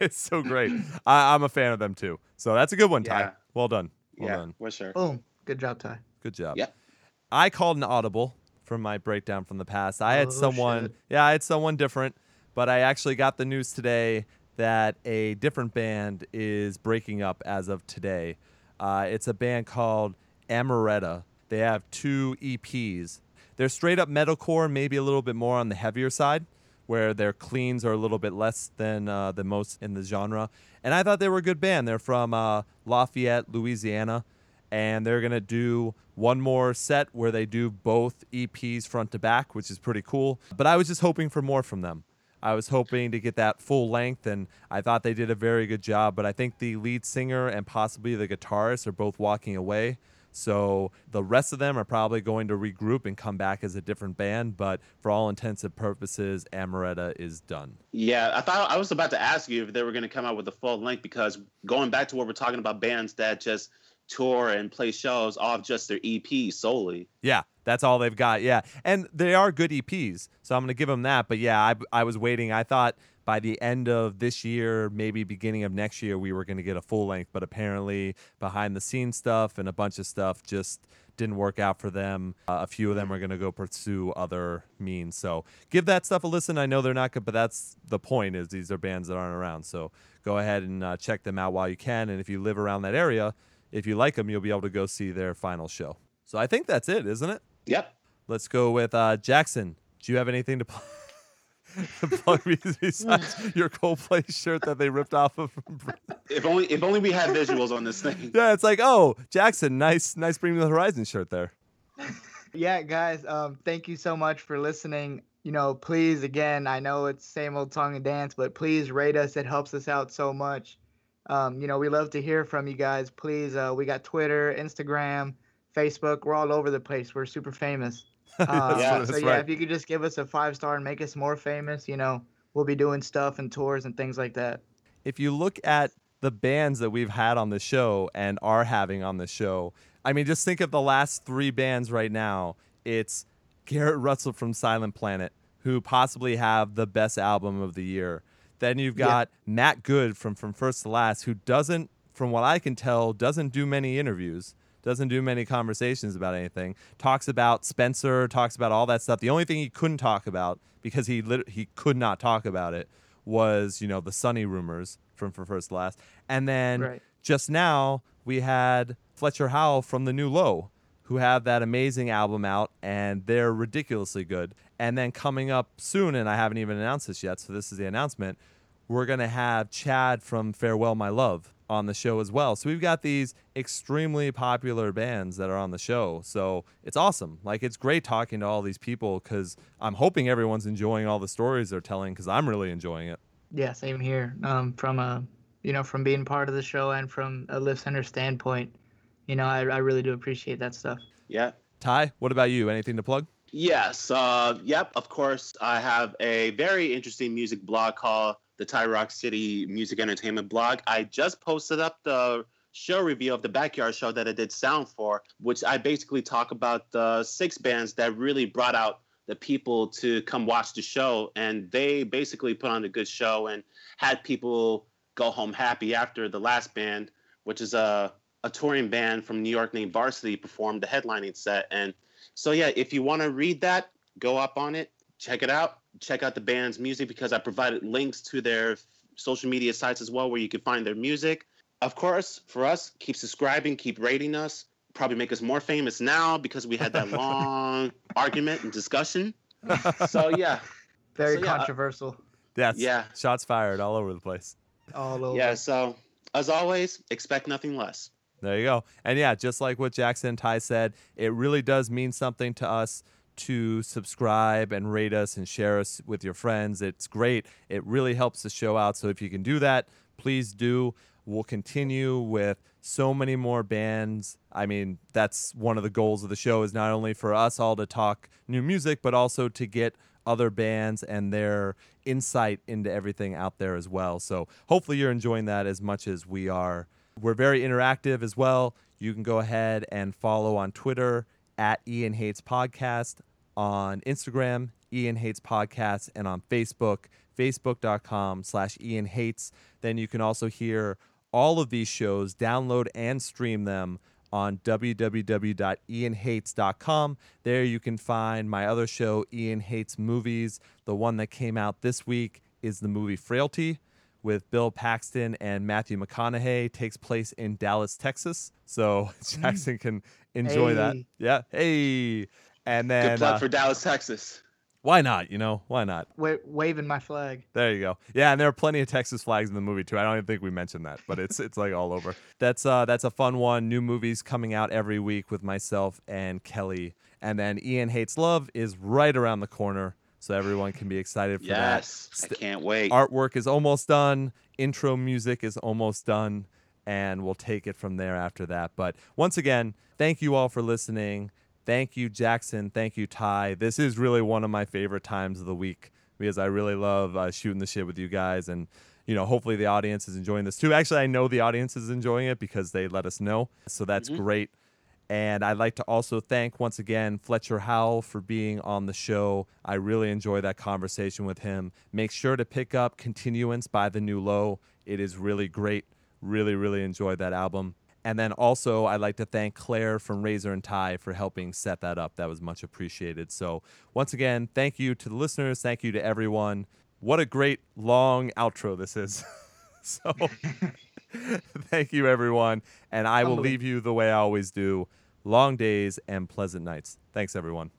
It's so great. I, I'm a fan of them too. So that's a good one, Ty. Yeah. Well done. Well yeah, done. for sure. Boom. Good job, Ty. Good job. Yep. I called an audible from my breakdown from the past. I had Oh, someone, shit. yeah, I had someone different, but I actually got the news today that a different band is breaking up as of today. Uh, it's a band called Amaretta. They have two EPs. They're straight up metalcore, maybe a little bit more on the heavier side, where their cleans are a little bit less than uh, the most in the genre. And I thought they were a good band. They're from uh, Lafayette, Louisiana and they're gonna do one more set where they do both EPs front to back, which is pretty cool. But I was just hoping for more from them. I was hoping to get that full length, and I thought they did a very good job. But I think the lead singer and possibly the guitarist are both walking away. So the rest of them are probably going to regroup and come back as a different band. But for all intents and purposes, Amaretta is done. Yeah, I thought I was about to ask you if they were going to come out with a full length because going back to what we're talking about bands that just tour and play shows off just their EP solely. Yeah, that's all they've got. Yeah, and they are good EPs, so I'm gonna give them that. But yeah, I, I was waiting. I thought by the end of this year, maybe beginning of next year, we were gonna get a full length. But apparently, behind the scenes stuff and a bunch of stuff just didn't work out for them. Uh, a few of them are gonna go pursue other means. So give that stuff a listen. I know they're not good, but that's the point. Is these are bands that aren't around. So go ahead and uh, check them out while you can. And if you live around that area, if you like them, you'll be able to go see their final show. So I think that's it, isn't it? Yep. Let's go with uh, Jackson. Do you have anything to, pl- to plug me besides your Coldplay shirt that they ripped off of? If only if only we had visuals on this thing. yeah, it's like, oh, Jackson, nice, nice Bring Me the Horizon shirt there. Yeah, guys, um, thank you so much for listening. you know, please again, I know it's same old song and dance, but please rate us. It helps us out so much. Um, you know, we love to hear from you guys. Please, uh, we got Twitter, Instagram, Facebook. We're all over the place. We're super famous. Uh, Yeah, so yeah, right. if you could just give us a five star and make us more famous, you know, we'll be doing stuff and tours and things like that. if you look at the bands that we've had on the show and are having on the show, I mean, just think of the last three bands right now. It's Garrett Russell from Silent Planet, who possibly have the best album of the year. Then you've Yeah. got Matt Good from From First to Last, who doesn't, from what I can tell, doesn't do many interviews, doesn't do many conversations about anything. Talks about Spencer, talks about all that stuff. The only thing he couldn't talk about because he lit- he could not talk about it was you know the Sonny rumors from From First to Last, and then Right. just now we had Fletcher Howell from the New Low, who have that amazing album out, and they're ridiculously good. And then coming up soon, and I haven't even announced this yet, so this is the announcement. We're gonna have Chad from Farewell My Love on the show as well. So we've got these extremely popular bands that are on the show. So it's awesome. Like it's great talking to all these people because I'm hoping everyone's enjoying all the stories they're telling because I'm really enjoying it. Yeah, same here. Um, from a, you know, from being part of the show and from a Live Center standpoint, you know, I, I really do appreciate that stuff. Yeah. Ty, what about you? Anything to plug? Yes. Uh, yep. Of course, I have a very interesting music blog called the Ty Rock City Music Entertainment Blog. I just posted up the show review of the Backyard Show that I did sound for, which I basically talk about the six bands that really brought out the people to come watch the show, and they basically put on a good show and had people go home happy after the last band, which is a a touring band from New York named Varsity performed the headlining set. And so yeah, if you want to read that, go up on it, check it out, check out the band's music because I provided links to their social media sites as well where you can find their music. Of course, for us, keep subscribing, keep rating us. Probably make us more famous now because we had that long argument and discussion. So yeah, Very So, yeah, controversial. That's Yeah. shots fired all over the place. all over. yeah. So as always, expect nothing less. There you go. And yeah, just like what Jackson and Ty said, it really does mean something to us to subscribe and rate us and share us with your friends. It's great. It really helps the show out. So if you can do that, please do. We'll continue with so many more bands. I mean, that's one of the goals of the show is not only for us all to talk new music, but also to get other bands and their insight into everything out there as well. So hopefully you're enjoying that as much as we are. We're very interactive as well. You can go ahead and follow on Twitter at Ian Hates Podcast, on Instagram, Ian Hates Podcast, and on Facebook, facebook.com slash Ian Hates. Then you can also hear all of these shows, download and stream them on www.ianhates.com. There you can find my other show, Ian Hates Movies. The one that came out this week is the movie Frailty with Bill Paxton and Matthew McConaughey. Takes place in Dallas, Texas. So Jackson can enjoy that. Yeah. Hey. And Good then plug uh, for Dallas, Texas. why not? You know, why not? Wa- waving my flag. There you go. Yeah, and there are plenty of Texas flags in the movie too. I don't even think we mentioned that, but it's it's like all over. That's uh that's a fun one. New movies coming out every week with myself and Kelly. And then Ian Hates Love is right around the corner, so everyone can be excited for that. Yes, I can't wait. Artwork is almost done. Intro music is almost done, and we'll take it from there after that. But once again, thank you all for listening. Thank you, Jackson. Thank you, Ty. This is really one of my favorite times of the week because I really love uh, shooting the shit with you guys. And, you know, hopefully the audience is enjoying this too. Actually, I know the audience is enjoying it because they let us know. So that's great. And I'd like to also thank once again Fletcher Howell for being on the show. I really enjoy that conversation with him. Make sure to pick up Continuance by the New Low. It is really great. Really, really enjoyed that album. And then also, I'd like to thank Claire from Razor and Tie for helping set that up. That was much appreciated. So, once again, thank you to the listeners. Thank you to everyone. What a great long outro this is. so, thank you, everyone. And I will leave you the way I always do long days and pleasant nights. Thanks, everyone.